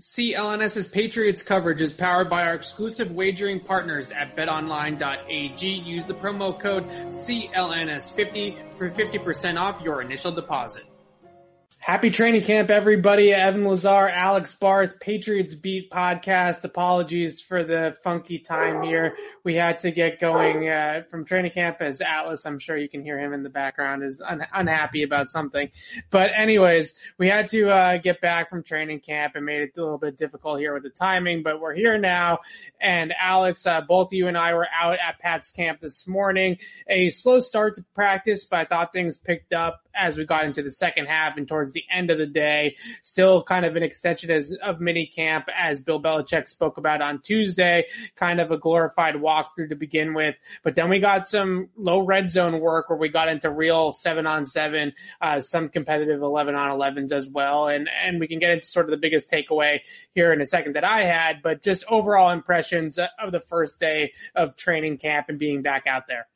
CLNS's Patriots coverage is powered by our exclusive wagering partners at betonline.ag. Use the promo code CLNS50 for 50% off your initial deposit. Happy training camp, everybody. Evan Lazar, Alex Barth, Patriots Beat podcast. Apologies for the funky time here. We had to get going uh, from training camp as Atlas, I'm sure you can hear him in the background, is un- unhappy about something. But anyways, we had to uh, get back from training camp and made it a little bit difficult here with the timing, but we're here now. And Alex, uh, both you and I were out at Pat's camp this morning. A slow start to practice, but I thought things picked up as we got into the second half and towards the end of the day. Still kind of an extension as, of mini camp as Bill Belichick spoke about on Tuesday, kind of a glorified walkthrough to begin with. But then we got some low red zone work where we got into real seven on seven, uh, some competitive 11 on 11s as well. And, and we can get into sort of the biggest takeaway here in a second that I had, but just overall impressions of the first day of training camp and being back out there.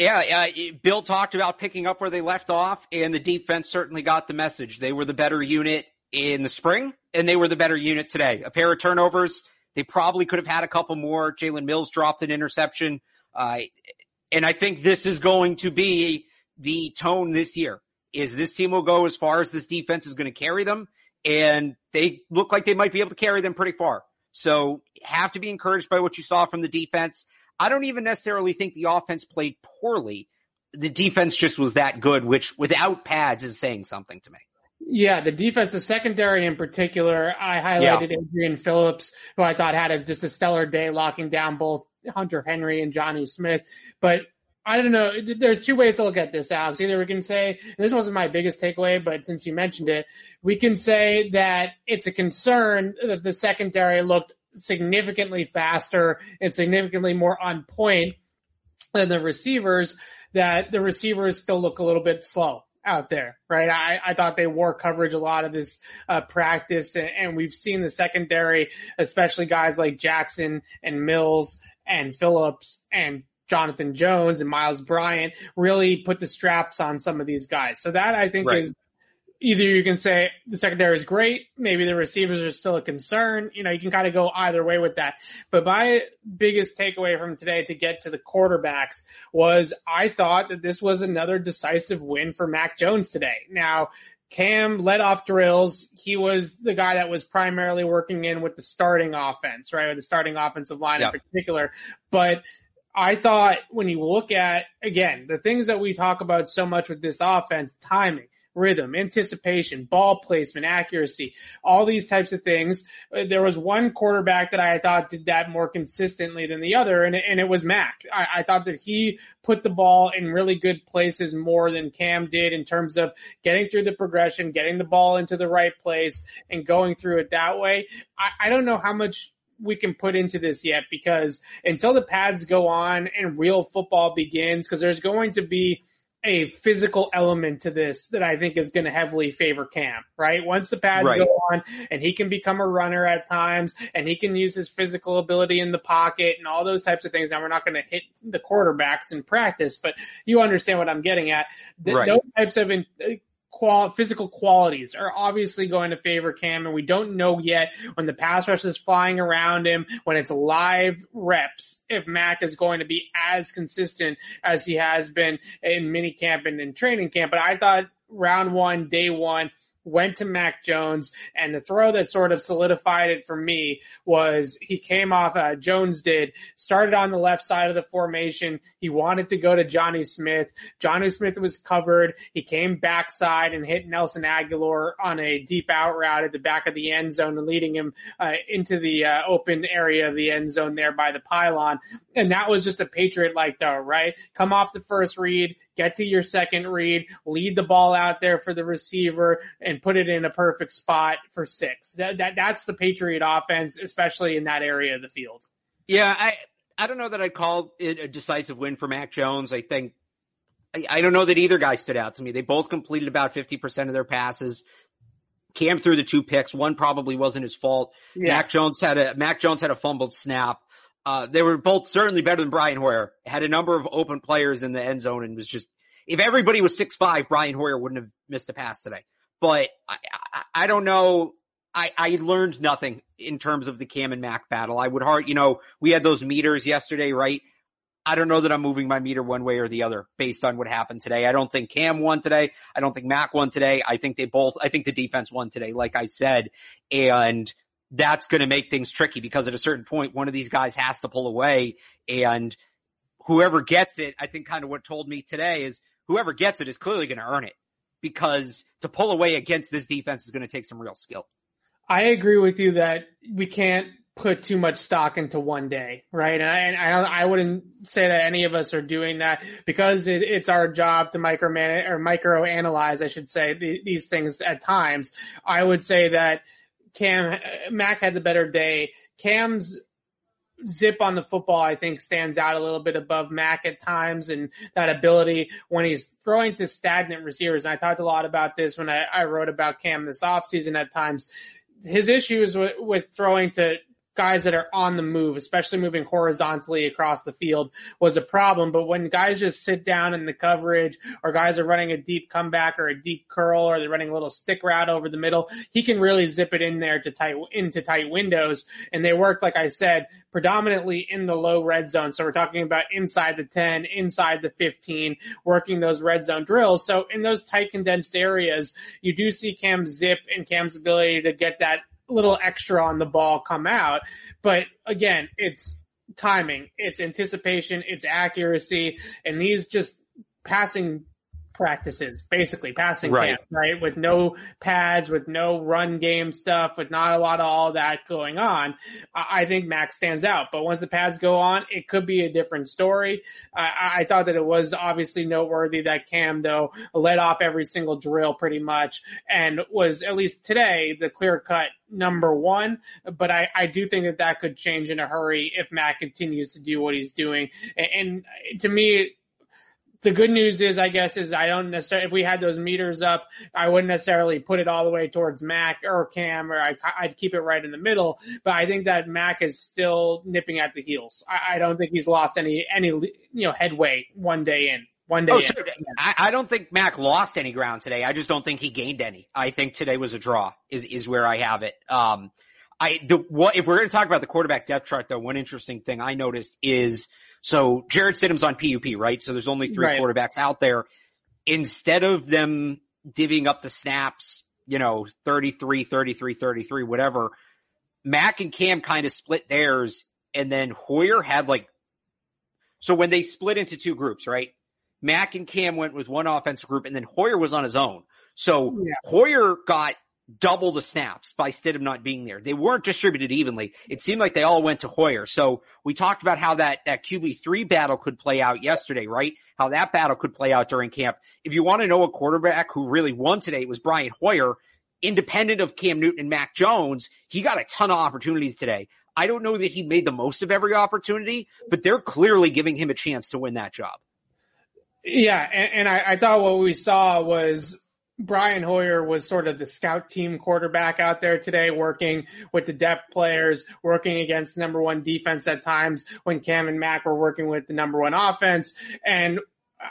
Yeah, uh, Bill talked about picking up where they left off, and the defense certainly got the message. They were the better unit in the spring, and they were the better unit today. A pair of turnovers. They probably could have had a couple more. Jalen Mills dropped an interception. Uh, and I think this is going to be the tone this year is this team will go as far as this defense is going to carry them. And they look like they might be able to carry them pretty far. So have to be encouraged by what you saw from the defense. I don't even necessarily think the offense played poorly. The defense just was that good, which without pads is saying something to me. Yeah, the defense, the secondary in particular, I highlighted yeah. Adrian Phillips, who I thought had a, just a stellar day locking down both Hunter Henry and Jonnu Smith. But I don't know. There's two ways to look at this, Alex. Either we can say, this wasn't my biggest takeaway, but since you mentioned it, we can say that it's a concern that the secondary looked significantly faster and significantly more on point than the receivers, that the receivers still look a little bit slow out there, right? I, I thought they wore coverage a lot of this uh, practice, and, and, we've seen the secondary, especially guys like Jackson and Mills and Phillips and Jonathan Jones and Myles Bryant, really put the straps on some of these guys. So that I think right. is either you can say the secondary is great, maybe the receivers are still a concern. You know, you can kind of go either way with that. But my biggest takeaway from today to get to the quarterbacks was I thought that this was another decisive win for Mac Jones today. Now, Cam led off drills. He was the guy that was primarily working in with the starting offense, right? With the starting offensive line in particular. But I thought when you look at, again, the things that we talk about so much with this offense, timing, rhythm, anticipation, ball placement, accuracy, all these types of things. Uh, there was one quarterback that I thought did that more consistently than the other, and, and it was Mac. I, I thought that he put the ball in really good places more than Cam did in terms of getting through the progression, getting the ball into the right place, and going through it that way. I, I don't know how much we can put into this yet because until the pads go on and real football begins, because there's going to be a physical element to this that I think is going to heavily favor Cam, right? Once the pads right. go on and he can become a runner at times and he can use his physical ability in the pocket and all those types of things. Now we're not going to hit the quarterbacks in practice, but you understand what I'm getting at. right. Those types of in, uh, qual- physical qualities are obviously going to favor Cam, and we don't know yet when the pass rush is flying around him, when it's live reps, if Mac is going to be as consistent as he has been in mini camp and in training camp. But I thought round one, day one, went to Mac Jones, and the throw that sort of solidified it for me was he came off, uh, Jones did, started on the left side of the formation. He wanted to go to Jonnu Smith. Jonnu Smith was covered. He came backside and hit Nelson Agholor on a deep out route at the back of the end zone, and leading him uh, into the uh, open area of the end zone there by the pylon. And that was just a Patriot like though, right? Come off the first read, get to your second read, lead the ball out there for the receiver, and put it in a perfect spot for six. That, that that's the Patriot offense, especially in that area of the field. Yeah, I I don't know that I'd call it a decisive win for Mac Jones. I think I, I don't know that either guy stood out to me. They both completed about fifty percent of their passes. Cam threw the two picks. One probably wasn't his fault. Yeah. Mac Jones had a Mac Jones had a fumbled snap. Uh, they were both certainly better than Brian Hoyer. Had a number of open players in the end zone and was just if everybody was six five, Brian Hoyer wouldn't have missed a pass today. But I, I, I don't know. I, I learned nothing in terms of the Cam and Mac battle. I would hard, you know, we had those meters yesterday, right? I don't know that I'm moving my meter one way or the other based on what happened today. I don't think Cam won today. I don't think Mac won today. I think they both, I think the defense won today, like I said. And that's going to make things tricky because at a certain point, one of these guys has to pull away and whoever gets it, I think kind of what told me today is whoever gets it is clearly going to earn it because to pull away against this defense is going to take some real skill. I agree with you that we can't put too much stock into one day, right? And I, and I, wouldn't say that any of us are doing that because it, it's our job to micromanage or micro analyze, I should say, the, these things at times. I would say that Cam uh, Mac had the better day. Cam's zip on the football, I think, stands out a little bit above Mac at times, and that ability when he's throwing to stagnant receivers. And I talked a lot about this when I, I wrote about Cam this offseason at times. His issues with, with throwing to guys that are on the move, especially moving horizontally across the field was a problem. But when guys just sit down in the coverage or guys are running a deep comeback or a deep curl or they're running a little stick route over the middle, he can really zip it in there to tight, into tight windows. And they work, like I said, predominantly in the low red zone. So we're talking about inside the 10, inside the 15, working those red zone drills. So in those tight condensed areas, you do see Cam's zip and Cam's ability to get that little extra on the ball come out. But again, it's timing, it's anticipation, it's accuracy, and these just passing practices, basically passing right. camp, right? With no pads, with no run game stuff, with not a lot of all that going on. I think Max stands out, but once the pads go on, it could be a different story. I, I thought that it was obviously noteworthy that Cam though led off every single drill pretty much and was at least today the clear cut number one, but I, I do think that that could change in a hurry if Matt continues to do what he's doing. And, and to me, the good news is, I guess, is I don't necessarily, if we had those meters up, I wouldn't necessarily put it all the way towards Mac or Cam, or I, would keep it right in the middle. But I think that Mac is still nipping at the heels. I, I don't think he's lost any, any, you know, headway one day in. One day. Oh, sure. I, I don't think Mac lost any ground today. I just don't think he gained any. I think today was a draw is, is where I have it. Um, I, the, what, if we're going to talk about the quarterback depth chart though, one interesting thing I noticed is, so Jarrett Stidham's on PUP, right? So there's only three right. quarterbacks out there. Instead of them divvying up the snaps, you know, 33, 33, 33, whatever, Mac and Cam kind of split theirs and then Hoyer had like, so when they split into two groups, right? Mac and Cam went with one offensive group and then Hoyer was on his own. So yeah. Hoyer got double the snaps by Stidham not being there. They weren't distributed evenly. It seemed like they all went to Hoyer. So we talked about how that, that QB3 battle could play out yesterday, right? How that battle could play out during camp. If you want to know a quarterback who really won today, it was Brian Hoyer. Independent of Cam Newton and Mac Jones, he got a ton of opportunities today. I don't know that he made the most of every opportunity, but they're clearly giving him a chance to win that job. Yeah, and, and I, I, thought what we saw was Brian Hoyer was sort of the scout team quarterback out there today, working with the depth players, working against number one defense at times when Cam and Mac were working with the number one offense. And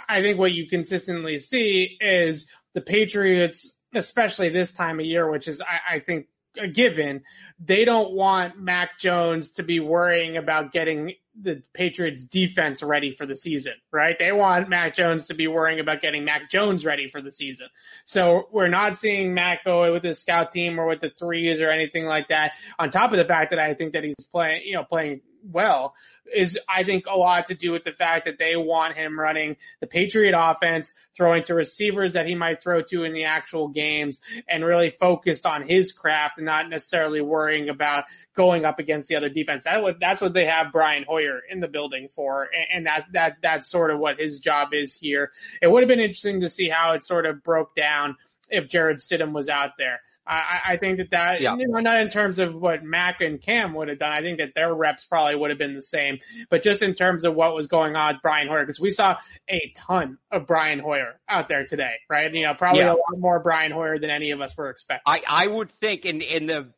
I think what you consistently see is the Patriots, especially this time of year, which is, I, I think, a given, they don't want Mac Jones to be worrying about getting the Patriots defense ready for the season, right? They want Mac Jones to be worrying about getting Mac Jones ready for the season. So we're not seeing Mac go with the scout team or with the threes or anything like that. On top of the fact that I think that he's playing, you know, playing well is I think a lot to do with the fact that they want him running the Patriot offense, throwing to receivers that he might throw to in the actual games and really focused on his craft and not necessarily worrying about going up against the other defense. That would, that's what they have Brian Hoyer in the building for. And that, that, that's sort of what his job is here. It would have been interesting to see how it sort of broke down if Jarrett Stidham was out there. I, I think that that, yeah. you know, not in terms of what Mac and Cam would have done. I think that their reps probably would have been the same, but just in terms of what was going on with Brian Hoyer, because we saw a ton of Brian Hoyer out there today, right? You know, probably yeah. a lot more Brian Hoyer than any of us were expecting. I, I would think in, in the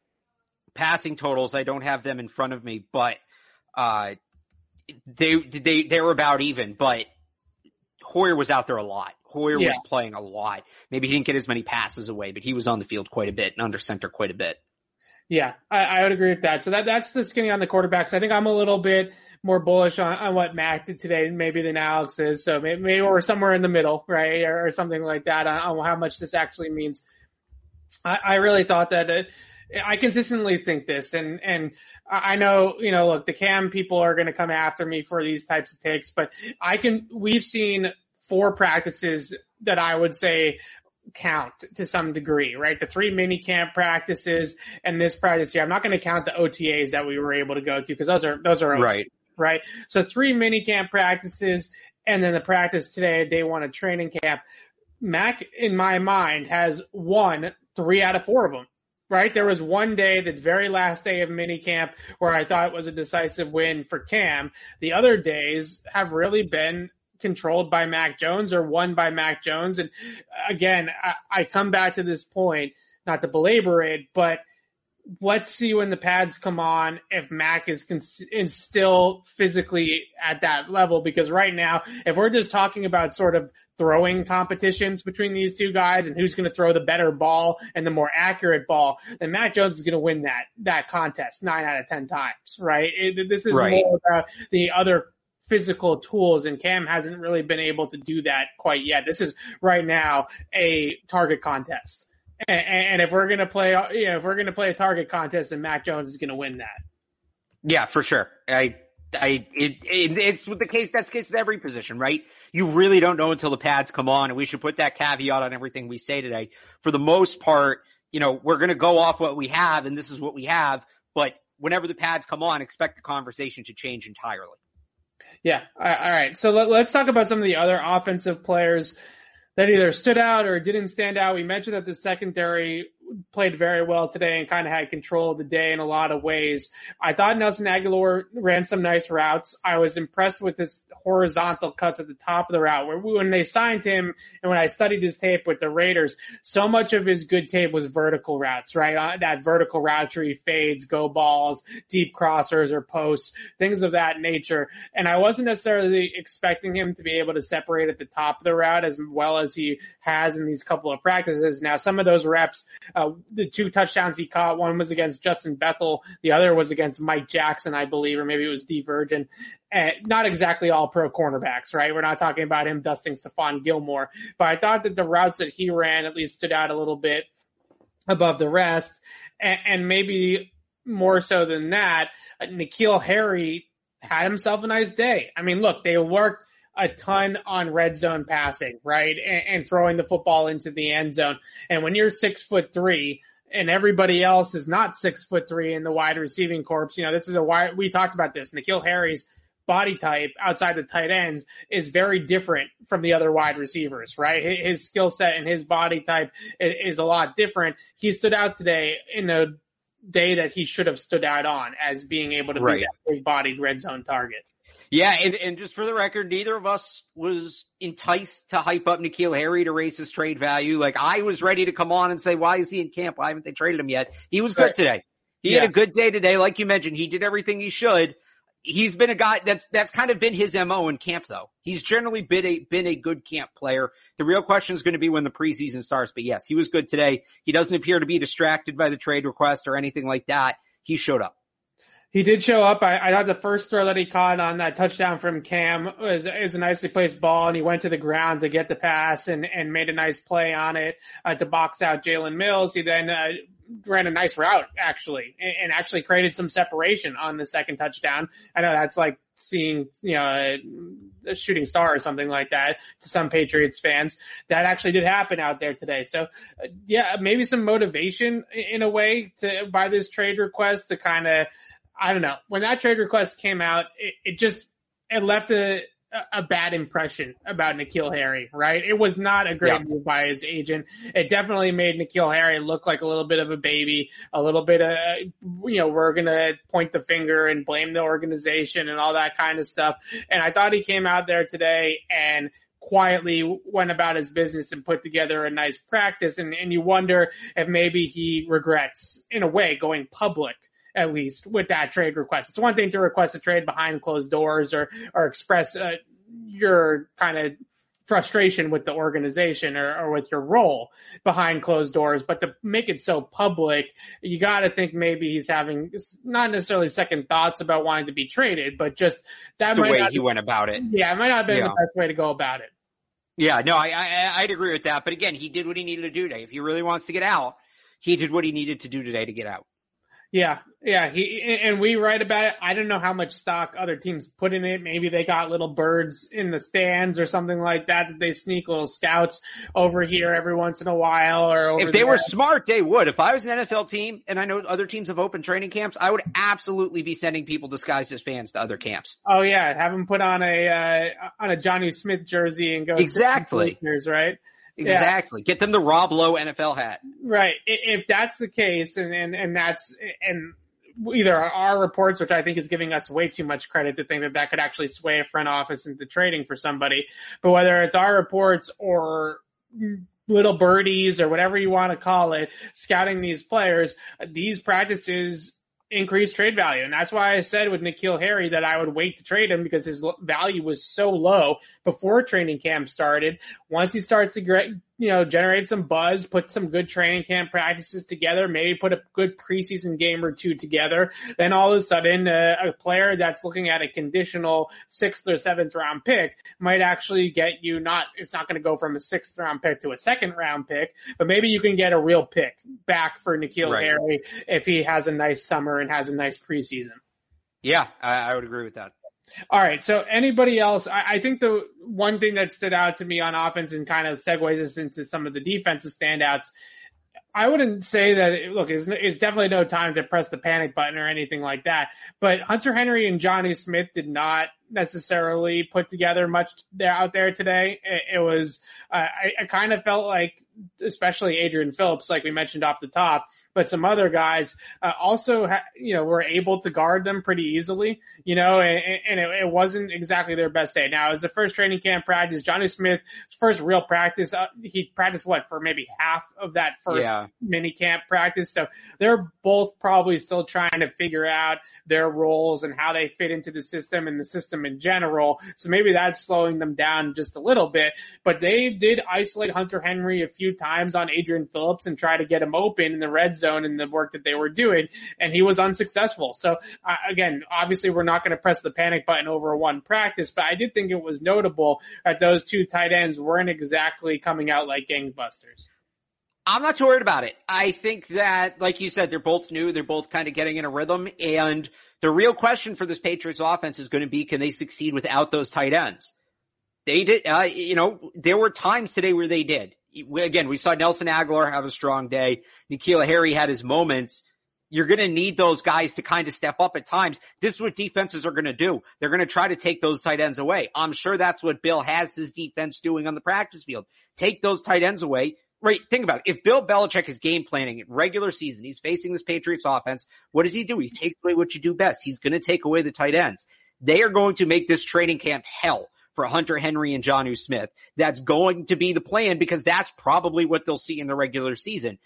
passing totals, I don't have them in front of me, but, uh, they, they, they were about even, but Hoyer was out there a lot. Hoyer yeah. was playing a lot. Maybe he didn't get as many passes away, but he was on the field quite a bit and under center quite a bit. Yeah, I, I would agree with that. So that that's the skinny on the quarterbacks. I think I'm a little bit more bullish on, on what Mac did today, maybe than Alex is. So maybe, maybe we're somewhere in the middle, right, or, or something like that on, on, how much this actually means. I, I really thought that. It, I consistently think this, and and I know you know, look, the cam people are going to come after me for these types of takes, but I can. We've seen four practices that I would say count to some degree, right? The three mini camp practices and this practice here. I'm not going to count the OTAs that we were able to go to because those are those are OTAs, right. Right. So three mini camp practices and then the practice today, day one of training camp. Mac, in my mind, has won three out of four of them. Right. There was one day, the very last day of mini camp, where I thought it was a decisive win for Cam. The other days have really been controlled by Mac Jones or won by Mac Jones. And again, I, I come back to this point, not to belabor it, but let's see when the pads come on if Mac is, cons- is still physically at that level. Because right now, if we're just talking about sort of throwing competitions between these two guys and who's going to throw the better ball and the more accurate ball, then Mac Jones is going to win that that contest nine out of ten times, right? It, this is right. more about the other physical tools and Cam hasn't really been able to do that quite yet. This is right now a target contest. And, and if we're to play, you know, if we're to play a target contest, then Mac Jones is to win that. Yeah, for sure. I, I, it, it, it's with the case, that's the case with every position, right? You really don't know until the pads come on and we should put that caveat on everything we say today. For the most part, you know, we're going to go off what we have and this is what we have, but whenever the pads come on, expect the conversation to change entirely. Yeah. All right. So let, us talk about some of the other offensive players that either stood out or didn't stand out. We mentioned that the secondary played very well today and kind of had control of the day in a lot of ways. I thought Nelson Agholor ran some nice routes. I was impressed with his horizontal cuts at the top of the route. Where when they signed him and when I studied his tape with the Raiders, so much of his good tape was vertical routes, right? Uh, that vertical route he fades, go balls, deep crossers or posts, things of that nature. And I wasn't necessarily expecting him to be able to separate at the top of the route as well as he has in these couple of practices. Now, some of those reps, uh, the two touchdowns he caught, one was against Justin Bethel, the other was against Mike Jackson, I believe, or maybe it was Dee Virgin. And not exactly all pro cornerbacks, right? We're not talking about him dusting Stephon Gilmore, but I thought that the routes that he ran at least stood out a little bit above the rest. And, and maybe more so than that, uh, N'Keal Harry had himself a nice day. I mean, look, they worked a ton on red zone passing, right? And, and, throwing the football into the end zone. And when you're six foot three and everybody else is not six foot three in the wide receiving corps, you know, this is a wide, we talked about this. N'Keal Harry's body type outside the tight ends is very different from the other wide receivers, right? His skill set and his body type is a lot different. He stood out today in a day that he should have stood out on as being able to right. be that big bodied red zone target. Yeah, and, and just for the record, neither of us was enticed to hype up N'Keal Harry to raise his trade value. Like I was ready to come on and say, why is he in camp? Why haven't they traded him yet? He was good today. He yeah. had a good day today. Like you mentioned, he did everything he should. He's been a guy that's, that's kind of been his MO in camp though. He's generally been a, been a good camp player. The real question is going to be when the preseason starts. But yes, he was good today. He doesn't appear to be distracted by the trade request or anything like that. He showed up. He did show up. I, I, thought the first throw that he caught on that touchdown from Cam was, was a nicely placed ball, and he went to the ground to get the pass and, and made a nice play on it uh, to box out Jalen Mills. He then uh, ran a nice route actually, and, and actually created some separation on the second touchdown. I know that's like seeing, you know, a, a, shooting star or something like that to some Patriots fans. That actually did happen out there today. So, uh, yeah, maybe some motivation in a way to by this trade request to kind of, I don't know, when that trade request came out, it, it just it left a a bad impression about N'Keal Harry, right? It was not a great yeah. move by his agent. It definitely made N'Keal Harry look like a little bit of a baby, a little bit of, you know, we're going to point the finger and blame the organization and all that kind of stuff. And I thought he came out there today and quietly went about his business and put together a nice practice. And, and you wonder if maybe he regrets, in a way, going public at least with that trade request. It's one thing to request a trade behind closed doors or or express uh, your kind of frustration with the organization or, or, with your role behind closed doors, but to make it so public, you got to think maybe he's having not necessarily second thoughts about wanting to be traded, but just that the way he be, went about it. Yeah, it might not have been yeah. the best way to go about it. Yeah, no, I, I I'd agree with that. But again, he did what he needed to do today. If he really wants to get out, he did what he needed to do today to get out. Yeah, yeah. He and we write about it. I don't know how much stock other teams put in it. Maybe they got little birds in the stands or something like that. That they sneak little scouts over here every once in a while. Or if they there. were smart, they would. If I was an NFL team and I know other teams have open training camps, I would absolutely be sending people disguised as fans to other camps. Oh yeah, have them put on a uh, on a Jonnu Smith jersey and go exactly. right? Exactly. Yeah. Get them the Rob Lowe NFL hat. Right. If that's the case, and and and that's and either our reports, which I think is giving us way too much credit to think that that could actually sway a front office into trading for somebody, but whether it's our reports or little birdies or whatever you want to call it, scouting these players, these practices increase trade value. And that's why I said with N'Keal Harry that I would wait to trade him because his value was so low before training camp started. Once he starts to get, you know, generate some buzz, put some good training camp practices together, maybe put a good preseason game or two together. Then all of a sudden, uh, a player that's looking at a conditional sixth or seventh round pick might actually get you not, it's not going to go from a sixth round pick to a second round pick, but maybe you can get a real pick back for N'Keal right. Harry if he has a nice summer and has a nice preseason. Yeah, I, I would agree with that. All right. So anybody else? I, I, think the one thing that stood out to me on offense and kind of segues us into some of the defensive standouts. I wouldn't say that. Look, it's, it's definitely no time to press the panic button or anything like that. But Hunter Henry and Jonnu Smith did not necessarily put together much there out there today. It, it was. Uh, I, I kind of felt like, especially Adrian Phillips, like we mentioned off the top but some other guys uh, also, ha- you know, were able to guard them pretty easily, you know, and, and it, it, wasn't exactly their best day. Now, it was the first training camp practice. Jonnu Smith, first real practice, uh, he practiced what for maybe half of that first yeah. mini camp practice. So they're both probably still trying to figure out their roles and how they fit into the system and the system in general. So maybe that's slowing them down just a little bit, but they did isolate Hunter Henry a few times on Adrian Phillips and try to get him open in the red zone and the work that they were doing, and he was unsuccessful. So uh, again, obviously we're not going to press the panic button over one practice, but I did think it was notable that those two tight ends weren't exactly coming out like gangbusters. I'm not too worried about it. I think that, like you said, they're both new. They're both kind of getting in a rhythm. And the real question for this Patriots offense is going to be, can they succeed without those tight ends? They did, uh, you know, there were times today where they did again, we saw Nelson Agholor have a strong day. N'Keal Harry had his moments. You're going to need those guys to kind of step up at times. This is what defenses are going to do. They're going to try to take those tight ends away. I'm sure that's what Bill has his defense doing on the practice field. Take those tight ends away. Right. Think about it. If Bill Belichick is game planning in regular season, he's facing this Patriots offense. What does he do? He takes away what you do best. He's going to take away the tight ends. They are going to make this training camp hell for Hunter Henry and Jonnu Smith. That's going to be the plan because that's probably what they'll see in the regular season.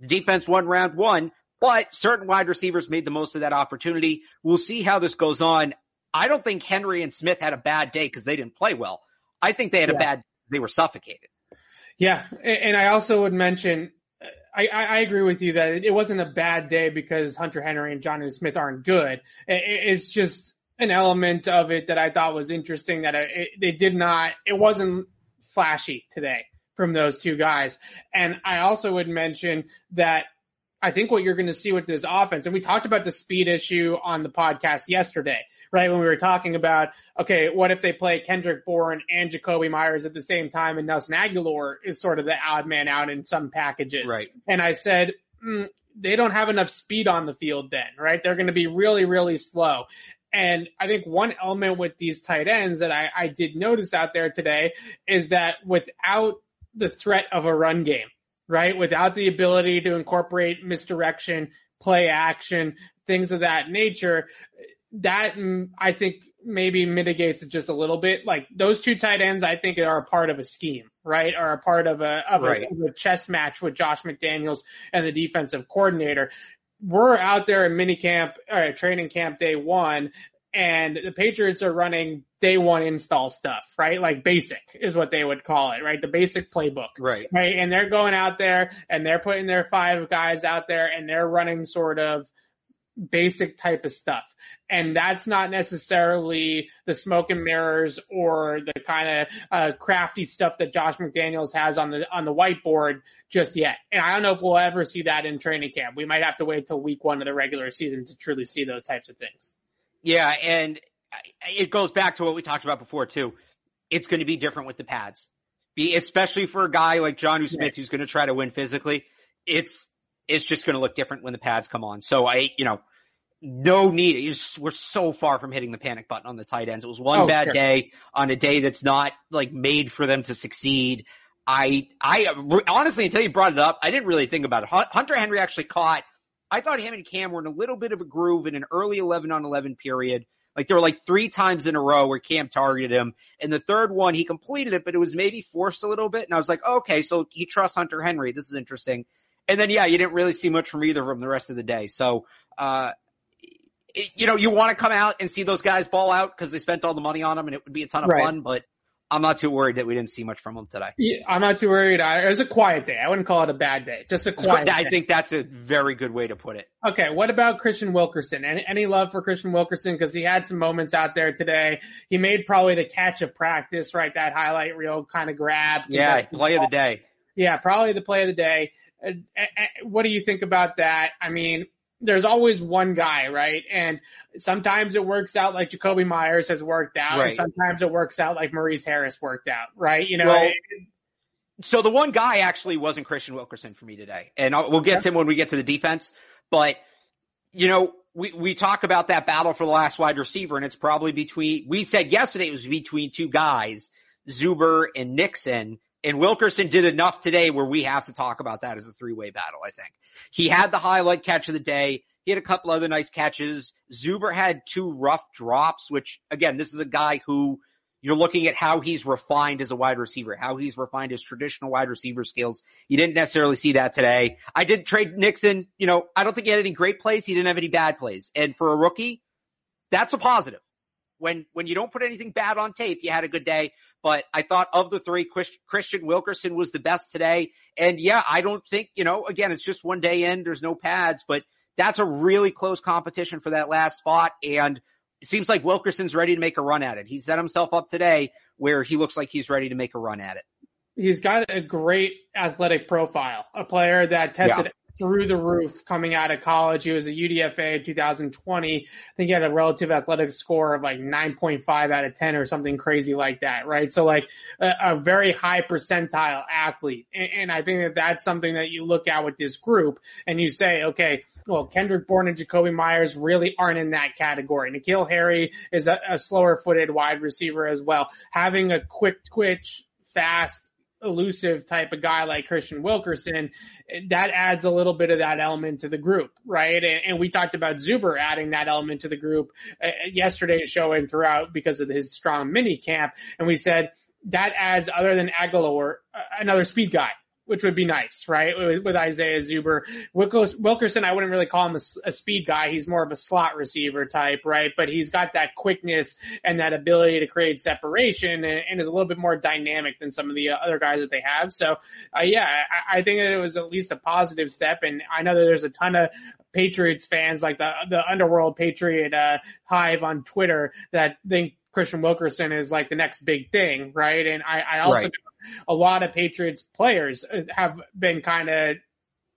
The defense won round one, but certain wide receivers made the most of that opportunity. We'll see how this goes on. I don't think Henry and Smith had a bad day because they didn't play well. I think they had yeah. a bad, they were suffocated. Yeah. And I also would mention, I, I agree with you that it wasn't a bad day because Hunter Henry and Jonnu Smith aren't good. It's just an element of it that I thought was interesting that it, they did not, it wasn't flashy today from those two guys. And I also would mention that I think what you're going to see with this offense, and we talked about the speed issue on the podcast yesterday, right? When we were talking about, okay, what if they play Kendrick Bourne and Jakobi Meyers at the same time and Nelson Agholor is sort of the odd man out in some packages. Right. And I said, mm, they don't have enough speed on the field then, right? They're going to be really, really slow. And I think one element with these tight ends that I, I did notice out there today is that without the threat of a run game, right? Without the ability to incorporate misdirection, play action, things of that nature, that mm, I think maybe mitigates it just a little bit. Like those two tight ends, I think are a part of a scheme, right? Are a part of a, of, right. a, of a chess match with Josh McDaniels and the defensive coordinator. We're out there in minicamp, uh, training camp day one, and the Patriots are running day one install stuff, right? Like basic is what they would call it, right? The basic playbook. Right. Right. And they're going out there and they're putting their five guys out there and they're running sort of basic type of stuff. And that's not necessarily the smoke and mirrors or the kind of uh, crafty stuff that Josh McDaniels has on the on the whiteboard just yet. And I don't know if we'll ever see that in training camp. We might have to wait till week one of the regular season to truly see those types of things. Yeah, and it goes back to what we talked about before too. It's going to be different with the pads, be especially for a guy like Jonnu Smith right. who's going to try to win physically. It's it's just going to look different when the pads come on. So I, you know, no need. Just, we're so far from hitting the panic button on the tight ends. It was one oh, bad sure. day on a day that's not like made for them to succeed. I, I honestly, until you brought it up, I didn't really think about it. Hunter Henry actually caught. I thought him and Cam were in a little bit of a groove in an early 11 on 11 period. Like there were like three times in a row where Cam targeted him. And the third one, he completed it, but it was maybe forced a little bit. And I was like, okay, so he trusts Hunter Henry. This is interesting. And then, yeah, you didn't really see much from either of them the rest of the day. So, uh, it, you know, you want to come out and see those guys ball out because they spent all the money on them and it would be a ton of right. fun, but I'm not too worried that we didn't see much from them today. Yeah, I'm not too worried. It was a quiet day. I wouldn't call it a bad day. Just a quiet. I day. think that's a very good way to put it. Okay. What about Christian Wilkerson? Any, any love for Christian Wilkerson? Because he had some moments out there today. He made probably the catch of practice, right? That highlight reel kind of grab. Yeah. Play of the day. Yeah. Probably the play of the day. Uh, uh, uh, what do you think about that? I mean, there's always one guy, right? And sometimes it works out like Jakobi Meyers has worked out, right. and sometimes it works out like Maurice Harris worked out, right? You know. Well, so the one guy actually wasn't Christian Wilkerson for me today, and I'll, we'll get to him when we get to the defense. But you know, we we talk about that battle for the last wide receiver, and it's probably between. We said yesterday it was between two guys, Zuber and Nixon. And Wilkerson did enough today where we have to talk about that as a three way battle, I think. He had the highlight catch of the day. He had a couple other nice catches. Zuber had two rough drops, which again, this is a guy who you're looking at how he's refined as a wide receiver, how he's refined his traditional wide receiver skills. You didn't necessarily see that today. I did Tre Nixon. You know, I don't think he had any great plays. He didn't have any bad plays. And for a rookie, that's a positive. When, when you don't put anything bad on tape, you had a good day. But I thought of the three, Christian Wilkerson was the best today. And yeah, I don't think, you know, again, it's just one day in. There's no pads, but that's a really close competition for that last spot. And it seems like Wilkerson's ready to make a run at it. He set himself up today where he looks like he's ready to make a run at it. He's got a great athletic profile, a player that tested through the roof coming out of college. He was a UDFA in 2020. I think he had a relative athletic score of like 9.5 out of 10 or something crazy like that, right? So like a, a very high percentile athlete. And, and I think that that's something that you look at with this group and you say, okay, well, Kendrick Bourne and Jakobi Meyers really aren't in that category. N'Keal Harry is a, a slower footed wide receiver as well. Having a quick twitch, fast, elusive type of guy like Christian Wilkerson, that adds a little bit of that element to the group, right? And, and we talked about Zuber adding that element to the group uh, yesterday's show and throughout because of his strong mini camp. And we said that adds other than Agholor, uh, another speed guy which would be nice, right? With, with Isaiah Zuber. Wilkerson, I wouldn't really call him a, a, speed guy. He's more of a slot receiver type, right? But he's got that quickness and that ability to create separation and, and is a little bit more dynamic than some of the other guys that they have. So, uh, yeah, I, I think that it was at least a positive step. And I know that there's a ton of Patriots fans, like the the underworld Patriot uh, hive on Twitter, that think Christian Wilkerson is like the next big thing, right? And I, I also right. A lot of Patriots players have been kind of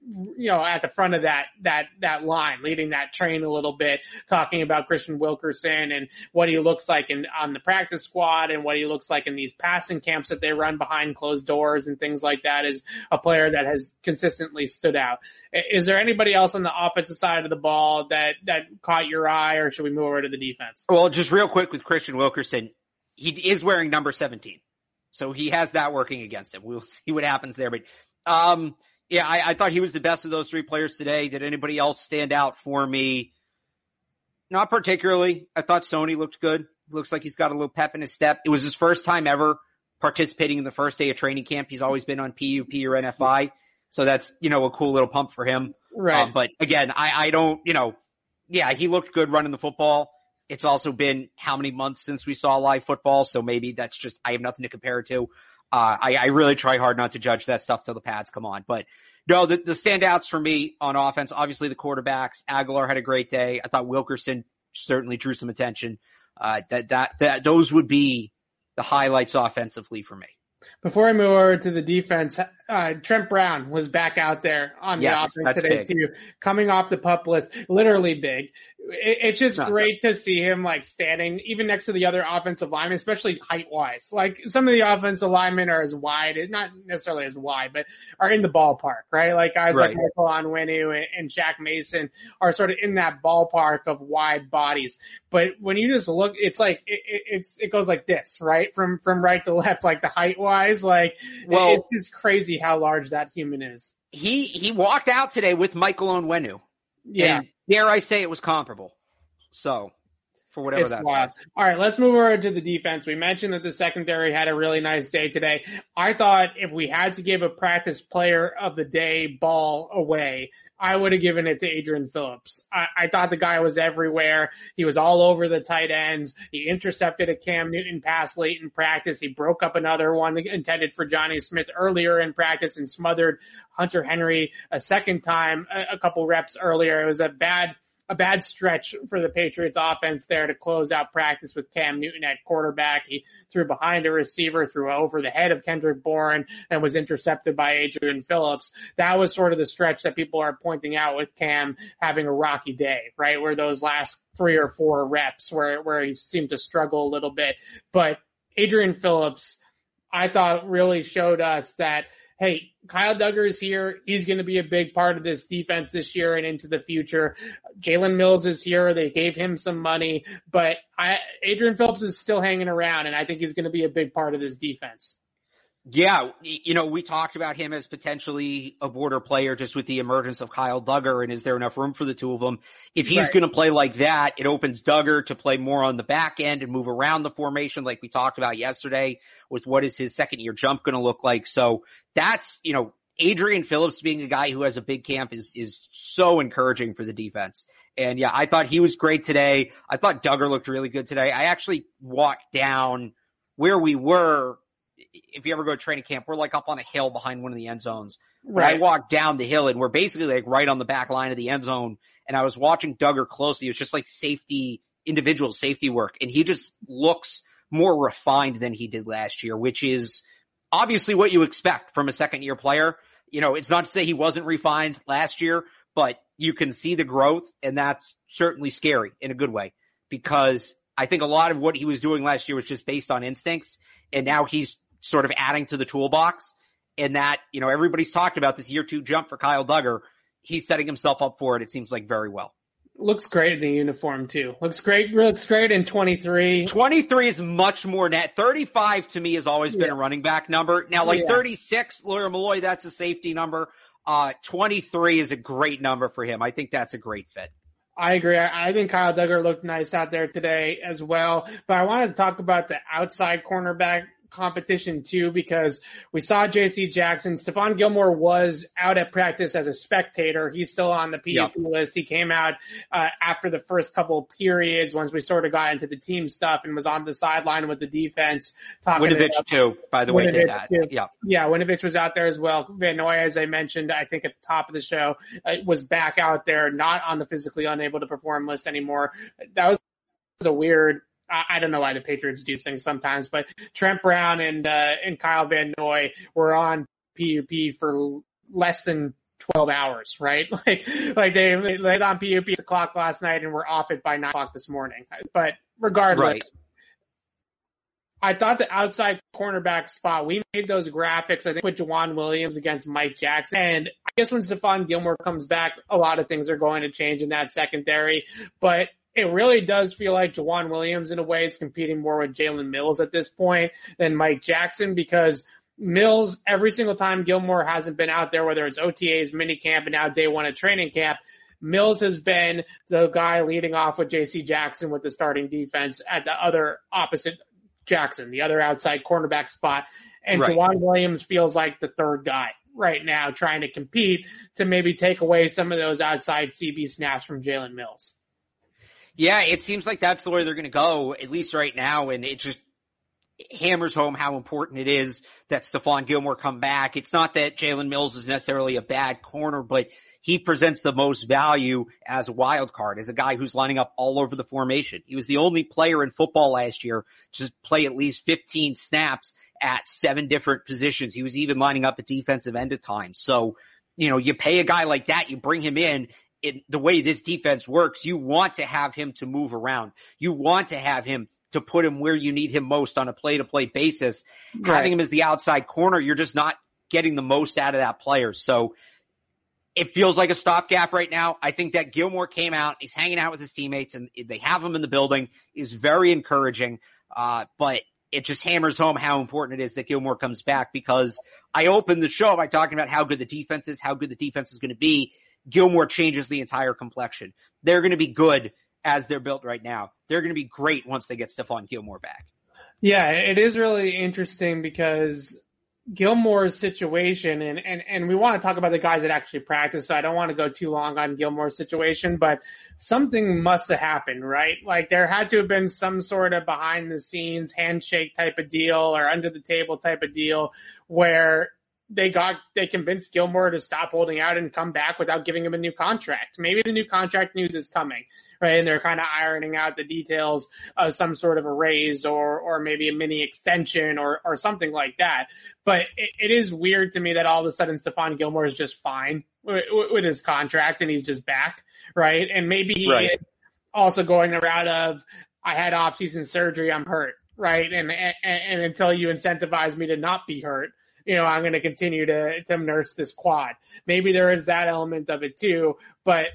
you know, at the front of that, that, that line, leading that train a little bit, talking about Christian Wilkerson and what he looks like in, on the practice squad and what he looks like in these passing camps that they run behind closed doors and things like that is a player that has consistently stood out. Is there anybody else on the offensive side of the ball that, that caught your eye or should we move over to the defense? Well, just real quick with Christian Wilkerson, he is wearing number 17. So he has that working against him. We'll see what happens there, but, um, yeah, I, I, thought he was the best of those three players today. Did anybody else stand out for me? Not particularly. I thought Sony looked good. Looks like he's got a little pep in his step. It was his first time ever participating in the first day of training camp. He's always been on PUP or NFI. So that's, you know, a cool little pump for him. Right. Um, but again, I, I don't, you know, yeah, he looked good running the football. It's also been how many months since we saw live football. So maybe that's just, I have nothing to compare it to. Uh, I, I really try hard not to judge that stuff till the pads come on. But no, the, the standouts for me on offense, obviously the quarterbacks. Agholor had a great day. I thought Wilkerson certainly drew some attention. Uh, that, that, that, those would be the highlights offensively for me. Before I move over to the defense, uh, Trent Brown was back out there on yes, the offense today big. too, coming off the pup list, literally big. It, it's just great to see him like standing even next to the other offensive linemen, especially height wise. Like some of the offensive linemen are as wide, not necessarily as wide, but are in the ballpark, right? Like guys right. like Michael Onwenu and, and Shaq Mason are sort of in that ballpark of wide bodies. But when you just look, it's like it, it, it's it goes like this, right? From from right to left, like the height wise, like well, it's just crazy how large that human is. He he walked out today with Michael Onwenu. Yeah. And dare I say it was comparable. So for whatever it's that's wild. All right, let's move over to the defense. We mentioned that the secondary had a really nice day today. I thought if we had to give a practice player of the day ball away, I would have given it to Adrian Phillips. I, I, thought the guy was everywhere. He was all over the tight ends. He intercepted a Cam Newton pass late in practice. He broke up another one intended for Jonnu Smith earlier in practice and smothered Hunter Henry a second time a, a couple reps earlier. It was a bad a bad stretch for the Patriots offense there to close out practice with Cam Newton at quarterback. He threw behind a receiver, threw over the head of Kendrick Bourne and was intercepted by Adrian Phillips. That was sort of the stretch that people are pointing out with Cam having a rocky day, right? Where those last three or four reps where, where he seemed to struggle a little bit. But Adrian Phillips, I thought really showed us that hey, Kyle Dugger is here. He's going to be a big part of this defense this year and into the future. Jalen Mills is here. They gave him some money, but I, Adrian Phillips is still hanging around and I think he's going to be a big part of this defense. Yeah, you know, we talked about him as potentially a border player just with the emergence of Kyle Dugger and is there enough room for the two of them? If he's right. going to play like that, it opens Dugger to play more on the back end and move around the formation like we talked about yesterday with what is his second year jump going to look like. So that's, you know, Adrian Phillips being a guy who has a big camp is, is so encouraging for the defense. And yeah, I thought he was great today. I thought Dugger looked really good today. I actually walked down where we were if you ever go to training camp, we're like up on a hill behind one of the end zones. Right. I walked down the hill and we're basically like right on the back line of the end zone. And I was watching Dugger closely. It was just like safety, individual safety work. And he just looks more refined than he did last year, which is obviously what you expect from a second year player. You know, it's not to say he wasn't refined last year, but you can see the growth and that's certainly scary in a good way because I think a lot of what he was doing last year was just based on instincts and now he's sort of adding to the toolbox and that, you know, everybody's talked about this year two jump for Kyle Dugger. He's setting himself up for it. It seems like very well. Looks great in the uniform too. Looks great. Looks great in 23. 23 is much more net. 35 to me has always been yeah. a running back number. Now like yeah. 36, Lawyer Milloy, that's a safety number. Uh, 23 is a great number for him. I think that's a great fit. I agree. I think Kyle Dugger looked nice out there today as well. But I wanted to talk about the outside cornerback competition too because we saw JC Jackson. Stephon Gilmore was out at practice as a spectator. He's still on the PUP yep. list. He came out uh, after the first couple periods once we sort of got into the team stuff and was on the sideline with the defense. Talking Winovich too, by the way, Winovich did that. Too. Yeah. Yeah, Winovich was out there as well. Van Noy, as I mentioned, I think at the top of the show, uh, was back out there, not on the physically unable to perform list anymore. That was a weird I don't know why the Patriots do things sometimes, but Trent Brown and uh, and Kyle Van Noy were on PUP for less than 12 hours, right? Like, like they laid on PUP at o'clock last night and we're off it by nine o'clock this morning. But regardless, right. I thought the outside cornerback spot, we made those graphics, I think with Joejuan Williams against Mike Jackson. And I guess when Stephon Gilmore comes back, a lot of things are going to change in that secondary, but it really does feel like Joejuan Williams in a way is competing more with Jalen Mills at this point than Mike Jackson because Mills, every single time Gilmore hasn't been out there, whether it's OTAs, minicamp, and now day one at training camp, Mills has been the guy leading off with JC Jackson with the starting defense at the other opposite Jackson, the other outside cornerback spot. And right. Joejuan Williams feels like the third guy right now trying to compete to maybe take away some of those outside CB snaps from Jalen Mills. Yeah, it seems like that's the way they're going to go, at least right now. And it just hammers home how important it is that Stephon Gilmore come back. It's not that Jalen Mills is necessarily a bad corner, but he presents the most value as a wild card, as a guy who's lining up all over the formation. He was the only player in football last year to play at least 15 snaps at seven different positions. He was even lining up at defensive end at times. So, you know, you pay a guy like that, you bring him in, in the way this defense works, you want to have him to move around. You want to have him to put him where you need him most on a play to play basis. Right. Having him as the outside corner, you're just not getting the most out of that player. So it feels like a stopgap right now. I think that Gilmore came out, he's hanging out with his teammates and they have him in the building is very encouraging. Uh, but it just hammers home how important it is that Gilmore comes back because I opened the show by talking about how good the defense is, how good the defense is going to be. Gilmore changes the entire complexion. They're going to be good as they're built right now. They're going to be great once they get Stephon Gilmore back. Yeah, it is really interesting because Gilmore's situation, and, and, and we want to talk about the guys that actually practice, so I don't want to go too long on Gilmore's situation, but something must have happened, right? Like there had to have been some sort of behind the scenes handshake type of deal or under the table type of deal where they got they convinced Gilmore to stop holding out and come back without giving him a new contract. Maybe the new contract news is coming, right? And they're kind of ironing out the details of some sort of a raise or or maybe a mini extension or or something like that. But it, it is weird to me that all of a sudden Stephon Gilmore is just fine with, with his contract and he's just back, right? And maybe he right. also going the route of I had off season surgery, I'm hurt, right? And, and and until you incentivize me to not be hurt you know, I'm going to continue to, to nurse this quad. Maybe there is that element of it too, but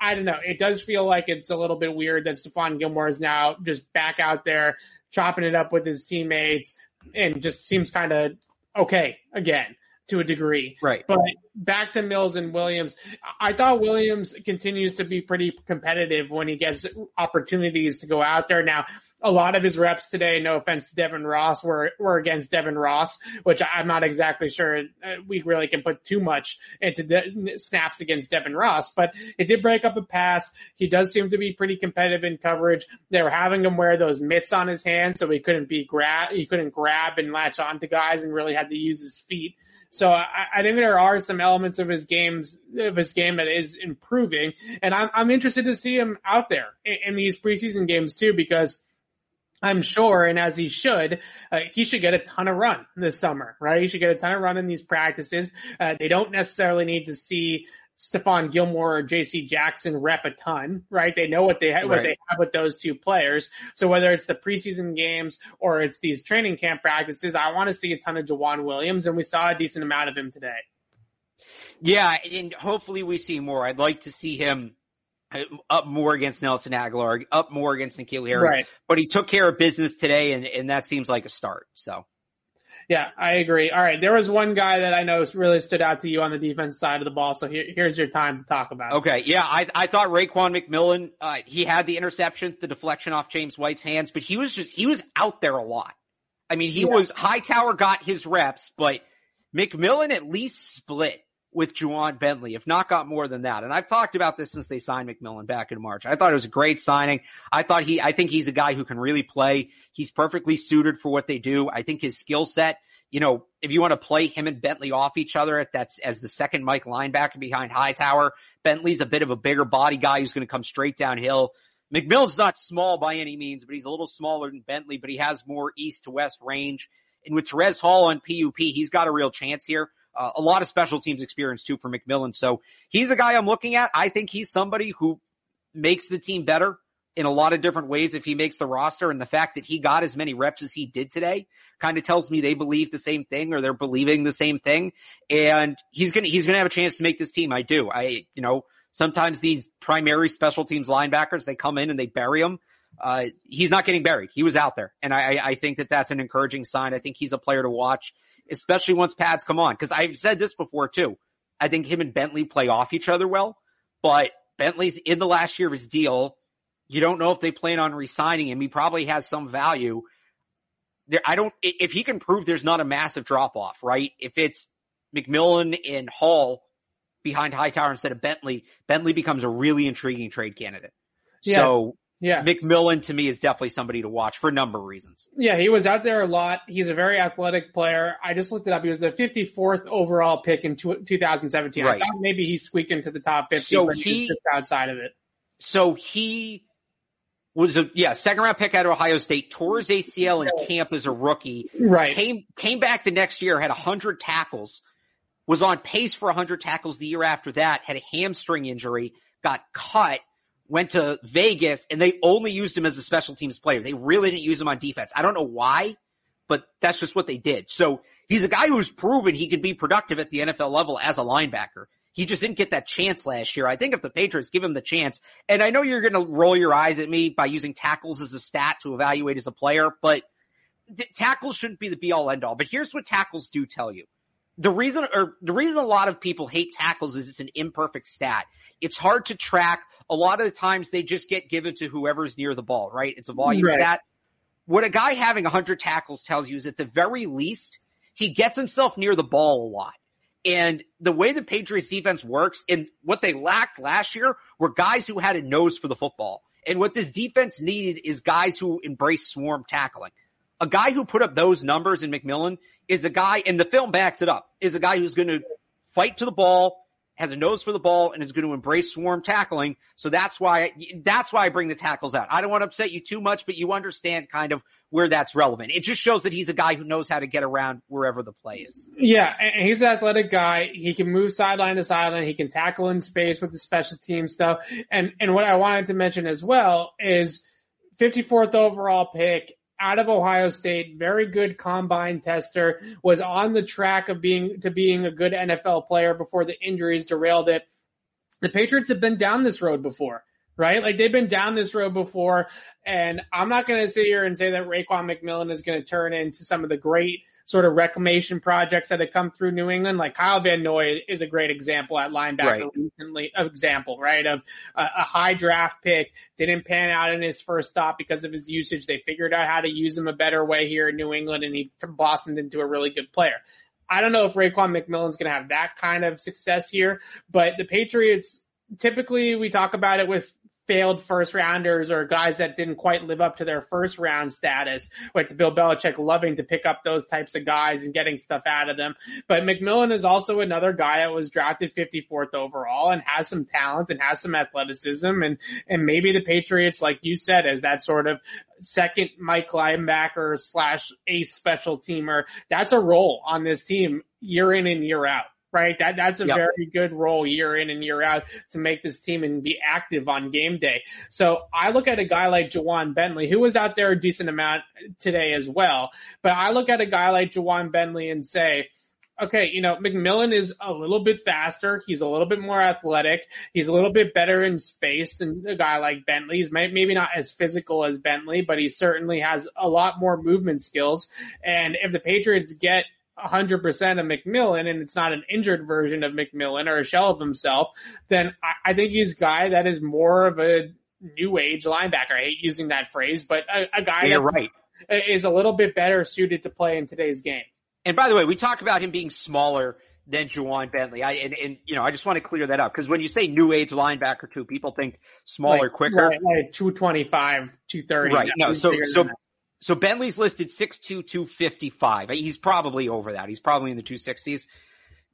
I don't know. It does feel like it's a little bit weird that Stephon Gilmore is now just back out there chopping it up with his teammates and just seems kind of okay again to a degree. Right. But back to Mills and Williams, I thought Williams continues to be pretty competitive when he gets opportunities to go out there. Now, a lot of his reps today, no offense to Devin Ross, were, were against Devin Ross, which I'm not exactly sure uh, we really can put too much into the snaps against Devin Ross, but it did break up a pass. He does seem to be pretty competitive in coverage. They were having him wear those mitts on his hands so he couldn't be grab, he couldn't grab and latch onto guys and really had to use his feet. So I, I, think there are some elements of his games, of his game that is improving. And I'm, I'm interested to see him out there in, in these preseason games too, because I'm sure, and as he should, uh, he should get a ton of run this summer, right? He should get a ton of run in these practices. Uh, they don't necessarily need to see Stephon Gilmore or JC Jackson rep a ton, right? They know what they have, right. what they have with those two players. So whether it's the preseason games or it's these training camp practices, I want to see a ton of Joejuan Williams and we saw a decent amount of him today. Yeah. And hopefully we see more. I'd like to see him up more against Nelson Agholor, up more against N'Keal Harry. Right. But he took care of business today, and, and that seems like a start. So. Yeah, I agree. All right. There was one guy that I know really stood out to you on the defense side of the ball. So here, here's your time to talk about. Okay. Yeah. I, I thought Raekwon McMillan, uh, he had the interception, the deflection off James White's hands, but he was just, he was out there a lot. I mean, he yeah. was, Hightower got his reps, but McMillan at least split with Ja'Whaun Bentley, if not got more than that. And I've talked about this since they signed McMillan back in March. I thought it was a great signing. I thought he, I think he's a guy who can really play. He's perfectly suited for what they do. I think his skill set, you know, if you want to play him and Bentley off each other, that's as the second Mike linebacker behind Hightower. Bentley's a bit of a bigger body guy who's going to come straight downhill. McMillan's not small by any means, but he's a little smaller than Bentley, but he has more east to west range. And with Terez Hall on PUP, he's got a real chance here uh, a lot of special teams experience too for McMillan. So he's a guy I'm looking at. I think he's somebody who makes the team better in a lot of different ways if he makes the roster. And the fact that he got as many reps as he did today kind of tells me they believe the same thing or they're believing the same thing. And he's going to, he's going to have a chance to make this team. I do. I, you know, sometimes these primary special teams linebackers, they come in and they bury them. Uh, he's not getting buried. He was out there. And I, I think that that's an encouraging sign. I think he's a player to watch, especially once pads come on. Cause I've said this before too. I think him and Bentley play off each other well, but Bentley's in the last year of his deal you don't know if they plan on resigning him. He probably has some value. There, I don't, if he can prove there's not a massive drop off, right? If it's McMillan and Hall behind Hightower instead of Bentley, Bentley becomes a really intriguing trade candidate. Yeah. So yeah. McMillan to me is definitely somebody to watch for a number of reasons. Yeah, he was out there a lot. He's a very athletic player. I just looked it up. He was the 54th overall pick in 2017. Right. I thought maybe he squeaked into the top 50, so but he, just outside of it. So he was a yeah second round pick out of Ohio State, tore his ACL in camp as a rookie. Right. Came came back the next year, had hundred tackles, was on pace for hundred tackles the year after that, had a hamstring injury, got cut, went to Vegas, and they only used him as a special teams player. They really didn't use him on defense. I don't know why, but that's just what they did. So he's a guy who's proven he can be productive at the NFL level as a linebacker. He just didn't get that chance last year. I think if the Patriots give him the chance, and I know you're going to roll your eyes at me by using tackles as a stat to evaluate as a player, but tackles shouldn't be the be all end all. But here's what tackles do tell you. The reason, or the reason a lot of people hate tackles is it's an imperfect stat. It's hard to track. A lot of the times they just get given to whoever's near the ball, right? It's a volume right. stat. What a guy having 100 tackles tells you is at the very least, he gets himself near the ball a lot. And the way the Patriots defense works and what they lacked last year were guys who had a nose for the football. And what this defense needed is guys who embrace swarm tackling. A guy who put up those numbers in McMillan is a guy, and the film backs it up, is a guy who's going to fight to the ball, has a nose for the ball and is going to embrace swarm tackling. So that's why, that's why I bring the tackles out. I don't want to upset you too much, but you understand kind of where that's relevant. It just shows that he's a guy who knows how to get around wherever the play is. Yeah. And he's an athletic guy. He can move sideline to sideline. He can tackle in space with the special team stuff. And, and what I wanted to mention as well is 54th overall pick out of Ohio State, very good combine tester, was on the track of being to being a good NFL player before the injuries derailed it. The Patriots have been down this road before, right? Like they've been down this road before, and I'm not going to sit here and say that Raekwon McMillan is going to turn into some of the great sort of reclamation projects that have come through New England. Like Kyle Van Noy is a great example at linebacker right. recently, uh, example, right? Of a, a, high draft pick didn't pan out in his first stop because of his usage. They figured out how to use him a better way here in New England and he blossomed into a really good player. I don't know if Raekwon McMillan's going to have that kind of success here, but the Patriots typically we talk about it with failed first rounders or guys that didn't quite live up to their first round status, with Bill Belichick loving to pick up those types of guys and getting stuff out of them. But McMillan is also another guy that was drafted 54th overall and has some talent and has some athleticism and, and maybe the Patriots, like you said, as that sort of second Mike linebacker slash ace special teamer, that's a role on this team year in and year out right? That that's a yep. very good role year in and year out to make this team and be active on game day. So I look at a guy like Ja'Whaun Bentley, who was out there a decent amount today as well. But I look at a guy like Ja'Whaun Bentley and say, okay, you know, McMillan is a little bit faster. He's a little bit more athletic. He's a little bit better in space than a guy like Bentley. He's maybe not as physical as Bentley, but he certainly has a lot more movement skills. And if the Patriots get 100% of McMillan and it's not an injured version of McMillan or a shell of himself, then I, I think he's a guy that is more of a new age linebacker. I hate using that phrase, but a, a guy You're right. is a little bit better suited to play in today's game. And by the way, we talk about him being smaller than Ja'Whaun Bentley. I and, and you know, I just want to clear that up because when you say new age linebacker too, people think smaller, like, quicker. Right, like 225, 230. Right. No, so so so Bentley's listed 6'2", 255. He's probably over that. He's probably in the 260s.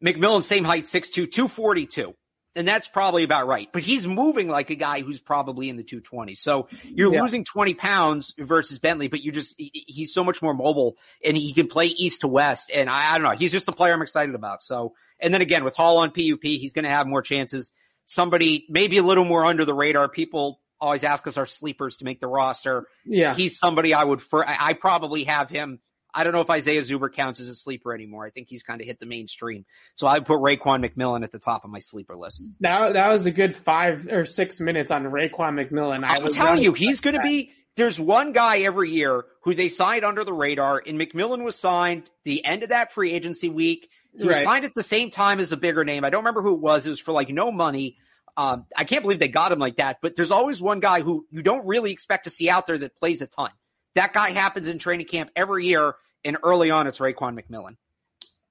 McMillan, same height, 6'2", 242. And that's probably about right. But he's moving like a guy who's probably in the 220. So you're yeah. losing 20 pounds versus Bentley, but you just, he, he's so much more mobile and he can play east to west. And I, I don't know. He's just a player I'm excited about. So, and then again, with Hall on PUP, he's going to have more chances. Somebody maybe a little more under the radar. People always ask us our sleepers to make the roster. Yeah. He's somebody I would, for, I, probably have him I don't know if Isaiah Zuber counts as a sleeper anymore. I think he's kind of hit the mainstream. So I put Raekwon McMillan at the top of my sleeper list. That, that was a good five or six minutes on Raekwon McMillan. I I'm telling you, he's going to be, there's one guy every year who they signed under the radar and McMillan was signed the end of that free agency week. He was signed at the same time as a bigger name. I don't remember who it was. It was for like no money. Um, I can't believe they got him like that, but there's always one guy who you don't really expect to see out there that plays a ton. That guy happens in training camp every year and early on, it's Raekwon McMillan.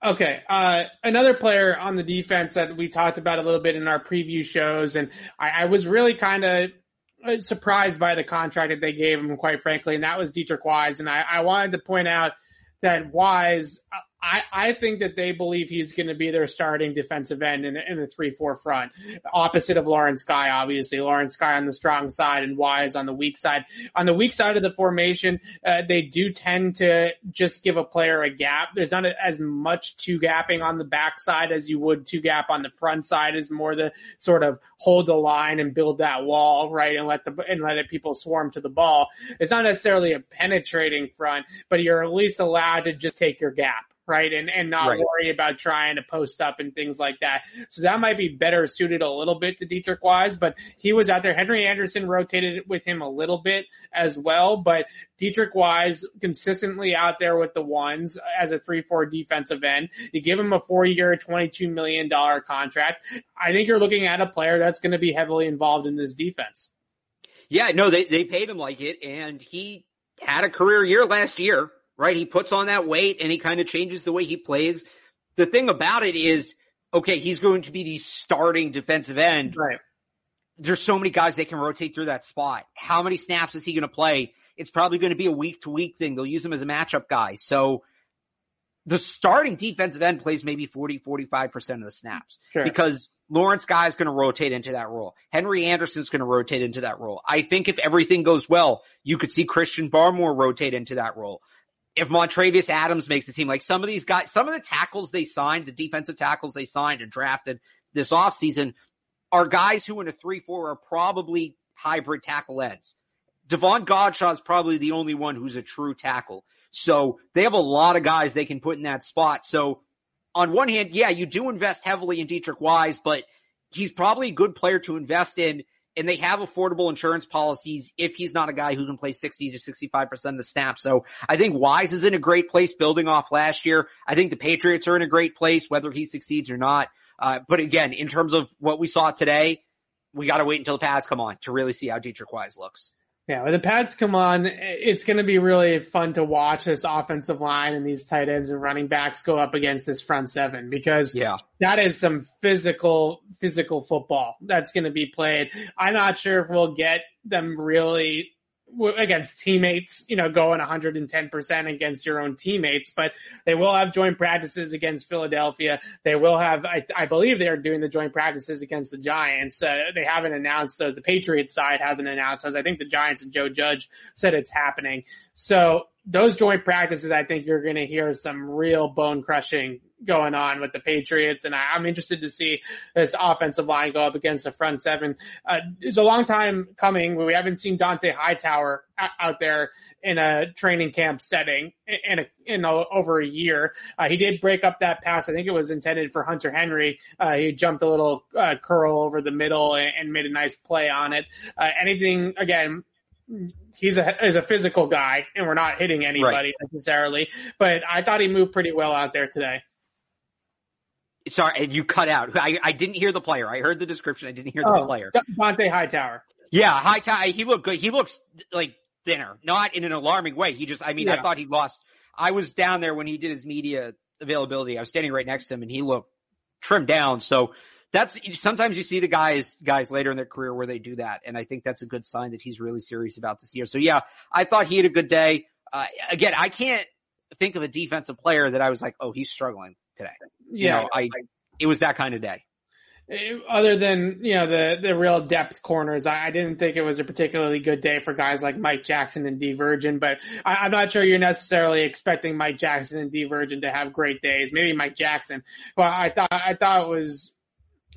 Okay. Uh, another player on the defense that we talked about a little bit in our preview shows, and I, I was really kind of uh, surprised by the contract that they gave him, quite frankly, and that was Deatrich Wise. And I, I wanted to point out that Wise, I, I think that they believe he's going to be their starting defensive end in, in the three four front, opposite of Lawrence Guy. Obviously, Lawrence Guy on the strong side and Wise on the weak side. On the weak side of the formation, uh, they do tend to just give a player a gap. There's not as much two gapping on the back side as you would two gap on the front side. Is more the sort of hold the line and build that wall, right, and let the and let it people swarm to the ball. It's not necessarily a penetrating front, but you're at least allowed to just take your gap right? And and not right. worry about trying to post up and things like that. So that might be better suited a little bit to Deatrich Wise, but he was out there. Henry Anderson rotated with him a little bit as well, but Deatrich Wise consistently out there with the ones as a 3-4 defensive end. You give him a four year, $22 million contract. I think you're looking at a player that's going to be heavily involved in this defense. Yeah, no, they, they paid him like it and he had a career year last year right? He puts on that weight and he kind of changes the way he plays. The thing about it is, okay, he's going to be the starting defensive end. Right. There's so many guys that can rotate through that spot. How many snaps is he going to play? It's probably going to be a week to week thing. They'll use him as a matchup guy. So the starting defensive end plays maybe 40, 45% of the snaps sure. because Lawrence Guy is going to rotate into that role. Henry Anderson's going to rotate into that role. I think if everything goes well, you could see Christian Barmore rotate into that role if Montravius Adams makes the team, like some of these guys, some of the tackles they signed, the defensive tackles they signed and drafted this offseason are guys who in a 3-4 are probably hybrid tackle ends. Davon Godchaux is probably the only one who's a true tackle. So they have a lot of guys they can put in that spot. So on one hand, yeah, you do invest heavily in Deatrich Wise, but he's probably a good player to invest in and they have affordable insurance policies if he's not a guy who can play 60 to 65% of the snaps. So I think Wise is in a great place building off last year. I think the Patriots are in a great place, whether he succeeds or not. Uh, but again, in terms of what we saw today, we got to wait until the pads come on to really see how Deatrich Wise looks. Yeah, when the pads come on, it's going to be really fun to watch this offensive line and these tight ends and running backs go up against this front seven because yeah. that is some physical, physical football that's going to be played. I'm not sure if we'll get them really against teammates, you know, going 110% against your own teammates, but they will have joint practices against Philadelphia. They will have, I, I believe they are doing the joint practices against the Giants. Uh, they haven't announced those. The Patriots side hasn't announced those. I think the Giants and Joe Judge said it's happening. So those joint practices, I think you're going to hear some real bone crushing going on with the Patriots, and I, am interested to see this offensive line go up against the front seven. Uh, it's a long time coming. We haven't seen Dont'a Hightower out there in a training camp setting in a, in a, over a year. Uh, he did break up that pass. I think it was intended for Hunter Henry. Uh, he jumped a little uh, curl over the middle and, and, made a nice play on it. Uh, anything again? He's a is a physical guy, and we're not hitting anybody right. necessarily. But I thought he moved pretty well out there today. Sorry, you cut out. I, I didn't hear the player. I heard the description. I didn't hear the oh, player. Dont'a Hightower. Yeah, Hightower. He looked good. He looks like thinner, not in an alarming way. He just, I mean, yeah. I thought he lost. I was down there when he did his media availability. I was standing right next to him and he looked trimmed down. So that's sometimes you see the guys, guys later in their career where they do that. And I think that's a good sign that he's really serious about this year. So yeah, I thought he had a good day. Uh, again, I can't think of a defensive player that I was like, oh, he's struggling today. Yeah. You know, I, it was that kind of day. other than you know the the real depth corners, I, I, didn't think it was a particularly good day for guys like Mike Jackson and Dee Virgin. But I, am not sure you're necessarily expecting Mike Jackson and Dee Virgin to have great days. Maybe Mike Jackson, but I thought I thought it was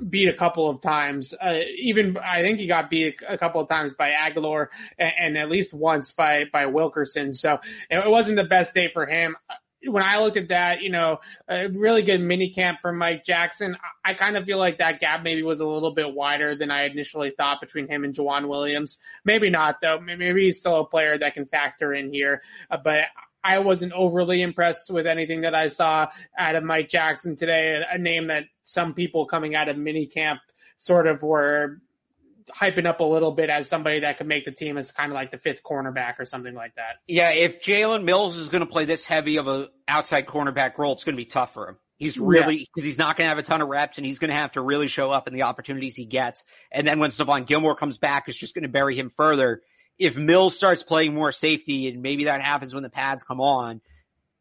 beat a couple of times. Uh, even I think he got beat a couple of times by Agholor and, and, at least once by by Wilkerson. So it wasn't the best day for him when I looked at that, you know, a really good mini camp for Mike Jackson. I, kind of feel like that gap maybe was a little bit wider than I initially thought between him and Joejuan Williams. Maybe not though. Maybe he's still a player that can factor in here, uh, but I wasn't overly impressed with anything that I saw out of Mike Jackson today, a name that some people coming out of mini camp sort of were hyping up a little bit as somebody that could make the team as kind of like the fifth cornerback or something like that. Yeah, if Jalen Mills is going to play this heavy of a outside cornerback role, it's going to be tough for him. He's really because yeah. he's not going to have a ton of reps, and he's going to have to really show up in the opportunities he gets. And then when Stephon Gilmore comes back, it's just going to bury him further. If Mills starts playing more safety, and maybe that happens when the pads come on,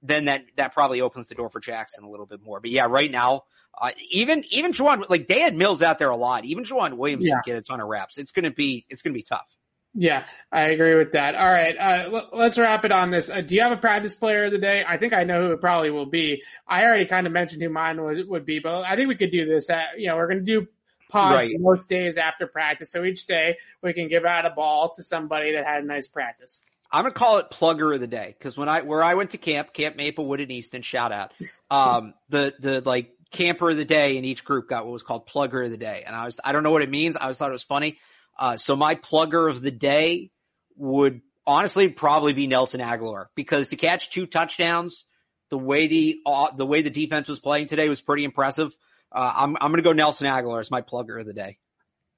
then that that probably opens the door for Jackson a little bit more. But yeah, right now uh, even even Joejuan, like they had Mills out there a lot. Even Joejuan Williams yeah. get a ton of reps. It's gonna be it's gonna be tough. Yeah, I agree with that. All right, uh, l- let's wrap it on this. Uh, do you have a practice player of the day? I think I know who it probably will be. I already kind of mentioned who mine would, would be, but I think we could do this. At, you know, we're going to do pods right. most days after practice. So each day we can give out a ball to somebody that had a nice practice. I'm gonna call it plugger of the day because when I where I went to camp, Camp Maplewood in Easton, shout out. Um, the the like camper of the day in each group got what was called plugger of the day. And I was, I don't know what it means. I always thought it was funny. Uh, so my plugger of the day would honestly probably be Nelson Agholor because to catch two touchdowns, the way the, uh, the way the defense was playing today was pretty impressive. Uh, I'm, I'm going to go Nelson Agholor as my plugger of the day.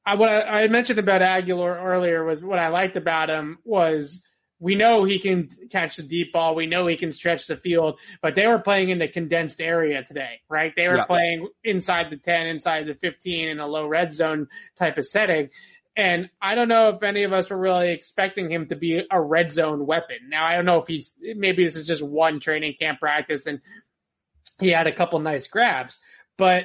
I, what I, I mentioned about Agholor earlier was what I liked about him was we know he can catch the deep ball. We know he can stretch the field, but they were playing in the condensed area today, right? They were yeah. playing inside the 10, inside the 15 in a low red zone type of setting. And I don't know if any of us were really expecting him to be a red zone weapon. Now, I don't know if he's, maybe this is just one training camp practice and he had a couple nice grabs, but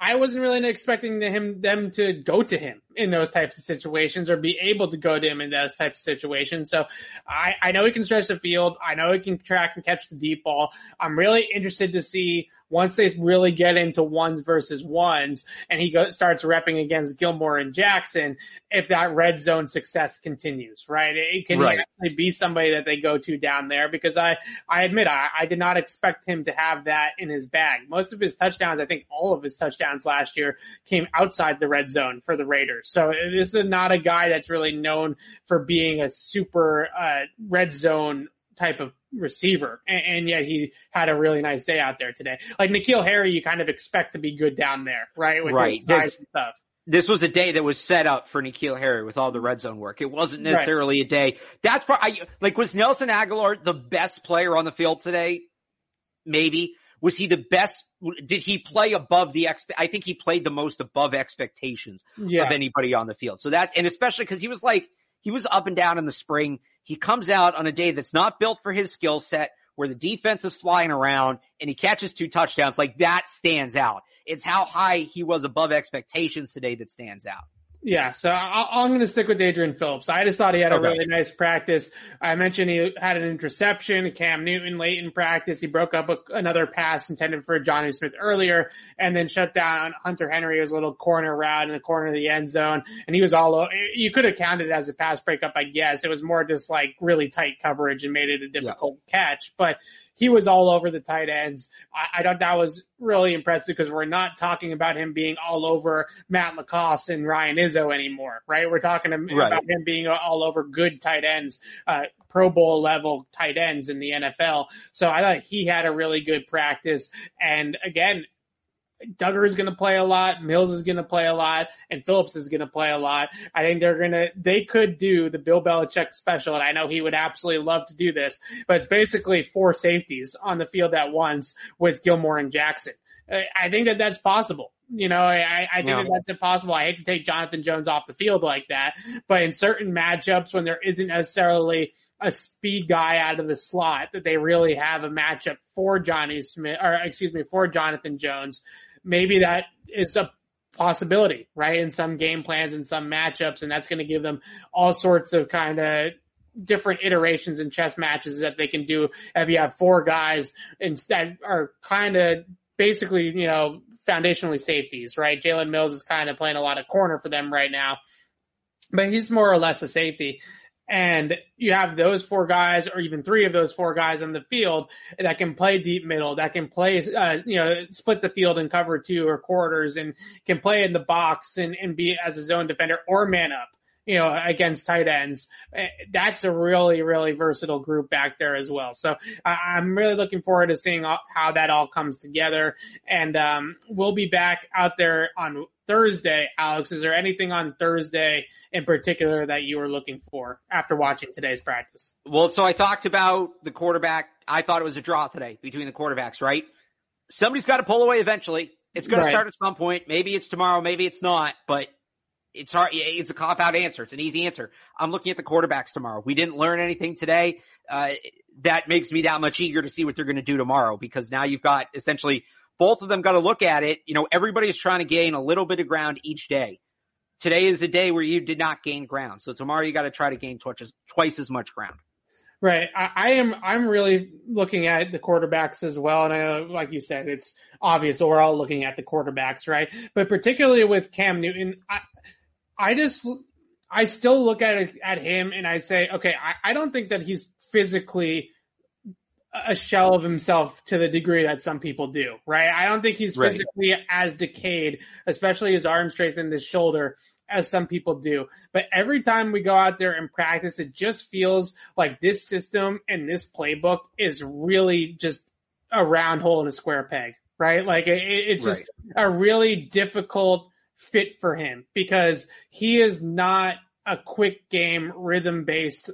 I wasn't really expecting him, them to go to him in those types of situations or be able to go to him in those types of situations. So I, I know he can stretch the field. I know he can track and catch the deep ball. I'm really interested to see once they really get into ones versus ones and he go, starts repping against Gilmore and Jackson, if that red zone success continues, right? It can right. actually be somebody that they go to down there because I, I admit I, I did not expect him to have that in his bag. Most of his touchdowns, I think all of his touchdowns last year came outside the red zone for the Raiders. So this is not a guy that's really known for being a super, uh, red zone type of receiver. And, and, yet he had a really nice day out there today. Like N'Keal Harry, you kind of expect to be good down there, right? With right. This, stuff. This was a day that was set up for N'Keal Harry with all the red zone work. It wasn't necessarily right. a day. That's probably, like, was Nelson Agholor the best player on the field today? Maybe. Was he the best? Did he play above the exp? I think he played the most above expectations yeah. of anybody on the field. So that, and especially because he was like, he was up and down in the spring. He comes out on a day that's not built for his skill set, where the defense is flying around, and he catches two touchdowns. Like that stands out. It's how high he was above expectations today that stands out. Yeah, so i am going to stick with Adrian Phillips. I just thought he had a okay. really nice practice. I mentioned he had an interception, Cam Newton late in practice. He broke up a, another pass intended for Jonnu Smith earlier and then shut down Hunter Henry It was a little corner route in the corner of the end zone. And he was all, over. you could have counted it as a pass breakup, I guess. It was more just like really tight coverage and made it a difficult yeah. catch. But he was all over the tight ends. I, I thought that was really impressive because we're not talking about him being all over Matt LaCosse and Ryan Izzo anymore, right? We're talking right. about him being all over good tight ends, uh, Pro Bowl level tight ends in the NFL. So I thought he had a really good practice. And again, Dugger is going to play a lot. Mills is going to play a lot, and Phillips is going to play a lot. I think they're going to, they could do the Bill Belichick special, and I know he would absolutely love to do this, but it's basically four safeties on the field at once with Gilmore and Jackson. I think that that's possible. You know, I, I think yeah. that that's impossible. I hate to take Jonathan Jones off the field like that, but in certain matchups when there isn't necessarily a speed guy out of the slot that they really have a matchup for Jonnu Smith or excuse me for Jonathan Jones maybe that is a possibility, right? In some game plans and some matchups, and that's going to give them all sorts of kind of different iterations in chess matches that they can do if you have four guys that are kind of basically, you know, foundationally safeties, right? Jalen Mills is kind of playing a lot of corner for them right now, but he's more or less a safety. And you have those four guys or even three of those four guys on the field that can play deep middle, that can play, uh, you know, split the field and cover two or quarters and can play in the box and, and be as a zone defender or man up you know, against tight ends. Eh, that's a really, really versatile group back there as well. So I'm really looking forward to seeing how that all comes together. And um, we'll be back out there on Thursday. Alex, is there anything on Thursday in particular that you were looking for after watching today's practice? Well, so I talked about the quarterback. I thought it was a draw today between the quarterbacks, right? Somebody's got to pull away eventually. It's going right. to start at some point. Maybe it's tomorrow. Maybe it's not, but it's hard. It's a cop out answer. It's an easy answer. I'm looking at the quarterbacks tomorrow. We didn't learn anything today. Uh, that makes me that much eager to see what they're going to do tomorrow because now you've got essentially both of them got to look at it. You know, everybody is trying to gain a little bit of ground each day. Today is a day where you did not gain ground. So tomorrow you got to try to gain twice, twice as much ground. Right. I, I, am, I'm really looking at the quarterbacks as well. And I, like you said, it's obvious we're all looking at the quarterbacks, right? But particularly with Cam Newton, I just, I still look at at him and I say, okay, I, I don't think that he's physically a shell of himself to the degree that some people do, right? I don't think he's physically as decayed, especially his arm strength and his shoulder as some people do. But every time we go out there and practice, it just feels like this system and this playbook is really just a round hole in a square peg, right? Like it, it's just right. a really difficult fit for him because he is not a quick game rhythm based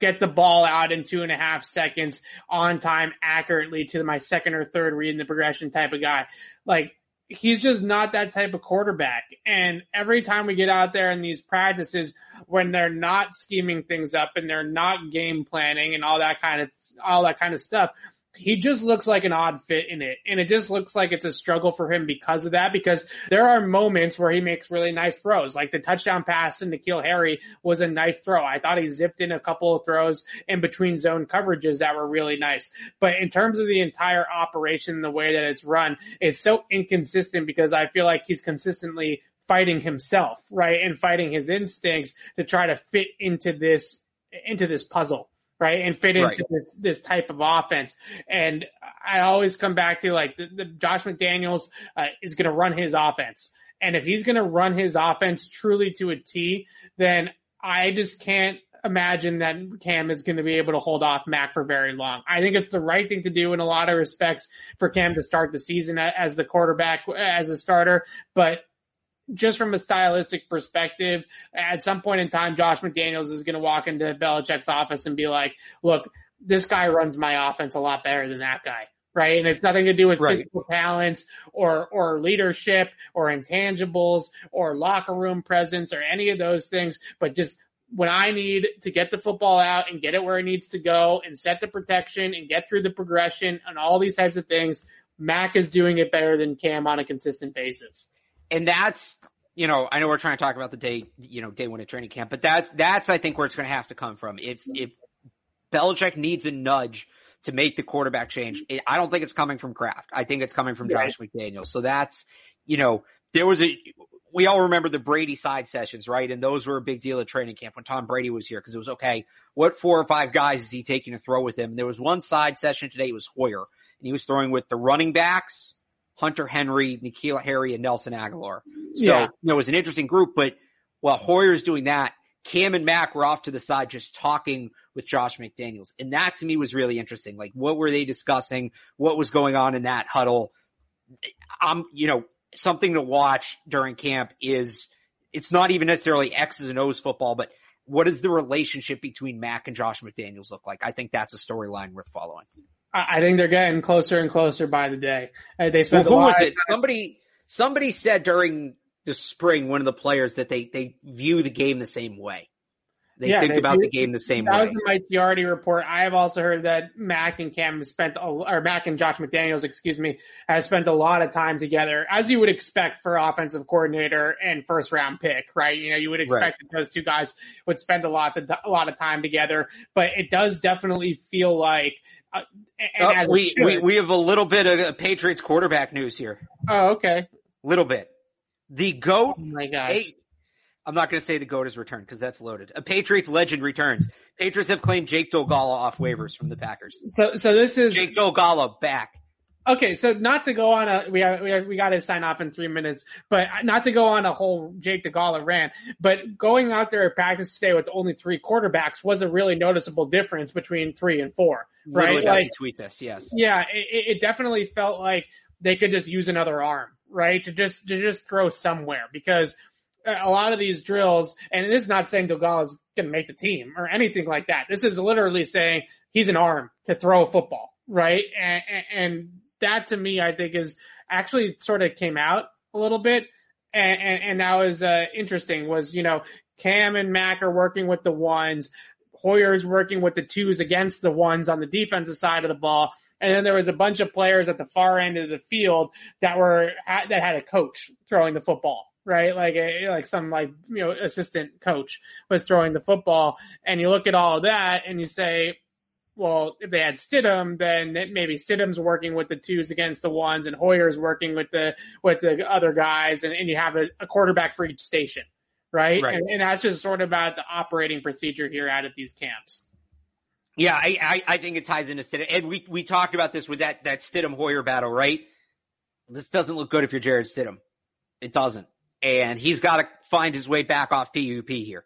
get the ball out in two and a half seconds on time accurately to my second or third read in the progression type of guy. Like he's just not that type of quarterback. And every time we get out there in these practices, when they're not scheming things up and they're not game planning and all that kind of all that kind of stuff, he just looks like an odd fit in it. And it just looks like it's a struggle for him because of that, because there are moments where he makes really nice throws. Like the touchdown pass to N'Keal Harry was a nice throw. I thought he zipped in a couple of throws in between zone coverages that were really nice. But in terms of the entire operation, the way that it's run, it's so inconsistent because I feel like he's consistently fighting himself, right? And fighting his instincts to try to fit into this, into this puzzle right? And fit into right. this, this type of offense. And I always come back to like the, the Josh McDaniels uh, is going to run his offense. And if he's going to run his offense truly to a T, then I just can't imagine that Cam is going to be able to hold off Mac for very long. I think it's the right thing to do in a lot of respects for Cam to start the season as the quarterback, as a starter, but just from a stylistic perspective, at some point in time, Josh McDaniels is going to walk into Belichick's office and be like, look, this guy runs my offense a lot better than that guy. Right. And it's nothing to do with right. physical talents or, or leadership or intangibles or locker room presence or any of those things, but just when I need to get the football out and get it where it needs to go and set the protection and get through the progression and all these types of things, Mac is doing it better than Cam on a consistent basis and that's you know, I know we're trying to talk about the day, you know, day one of training camp, but that's that's I think where it's going to have to come from. If if Belichick needs a nudge to make the quarterback change, I don't think it's coming from Kraft. I think it's coming from right. Josh McDaniel. So that's you know, there was a we all remember the Brady side sessions, right? And those were a big deal at training camp when Tom Brady was here because it was okay. What four or five guys is he taking to throw with him? And there was one side session today. It was Hoyer, and he was throwing with the running backs Hunter Henry, N'Keal Harry, and Nelson Agholor. So yeah. you know, it was an interesting group, but while Hoyer's doing that, Cam and Mac were off to the side just talking with Josh McDaniels. And that to me was really interesting. Like what were they discussing? What was going on in that huddle? I'm, you know, something to watch during camp is it's not even necessarily X's and O's football, but what does the relationship between Mac and Josh McDaniels look like? I think that's a storyline worth following. I think they're getting closer and closer by the day. Uh, they spent well, who was it? Somebody somebody said during the spring, one of the players that they they view the game the same way. They yeah, think they about do. the game the same that way. That was the Mike Giardi report. I have also heard that Mac and Cam spent, a, or Mac and Josh McDaniels, excuse me, have spent a lot of time together, as you would expect for offensive coordinator and first round pick, right? You know, you would expect right. that those two guys would spend a lot, of, a lot of time together, but it does definitely feel like uh, uh, we, we, we have a little bit of Patriots quarterback news here. Oh, okay. Little bit. The GOAT. Oh my God. I'm not going to say the GOAT has returned because that's loaded. A Patriots legend returns. Patriots have claimed Jake Dolegala off waivers from the Packers. So, so this is Jake Dolegala back. Okay, so not to go on a we we we got to sign off in three minutes, but not to go on a whole Jake Dolegala rant, but going out there at practice today with only three quarterbacks was a really noticeable difference between three and four, right? Literally like, tweet this, yes. Yeah, it, it definitely felt like they could just use another arm, right? To just to just throw somewhere because a lot of these drills, and this is not saying Dolegala is going to make the team or anything like that. This is literally saying he's an arm to throw a football, right? And, and that to me, I think is actually sort of came out a little bit. And, and, and that was uh, interesting was, you know, Cam and Mac are working with the ones. Hoyer's working with the twos against the ones on the defensive side of the ball. And then there was a bunch of players at the far end of the field that were, that had a coach throwing the football right? Like a, like some like you know assistant coach was throwing the football, and you look at all of that and you say, well, if they had Stidham, then maybe Stidham's working with the twos against the ones, and Hoyer's working with the with the other guys, and, and you have a, a quarterback for each station, right? right. And, and, that's just sort of about the operating procedure here out at these camps. Yeah, I, I, I think it ties into Stidham, and we we talked about this with that that Stidham Hoyer battle, right? This doesn't look good if you're Jarrett Stidham. It doesn't and he's got to find his way back off PUP here.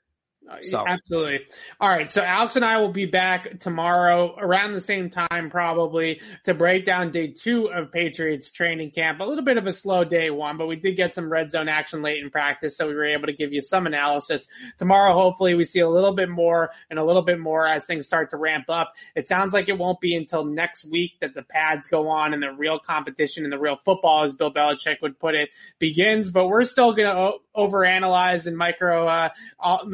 So. Absolutely. All right. So Alex and I will be back tomorrow around the same time, probably to break down day two of Patriots training camp. A little bit of a slow day one, but we did get some red zone action late in practice. So we were able to give you some analysis tomorrow. Hopefully we see a little bit more and a little bit more as things start to ramp up. It sounds like it won't be until next week that the pads go on and the real competition and the real football, as Bill Belichick would put it, begins, but we're still going to overanalyze and micro, uh,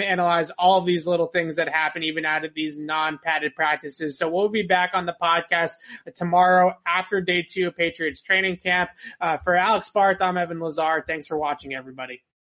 analyze all of these little things that happen even out of these non-padded practices. So we'll be back on the podcast tomorrow after day two of Patriots training camp. Uh, for Alex Barth, I'm Evan Lazar. Thanks for watching, everybody.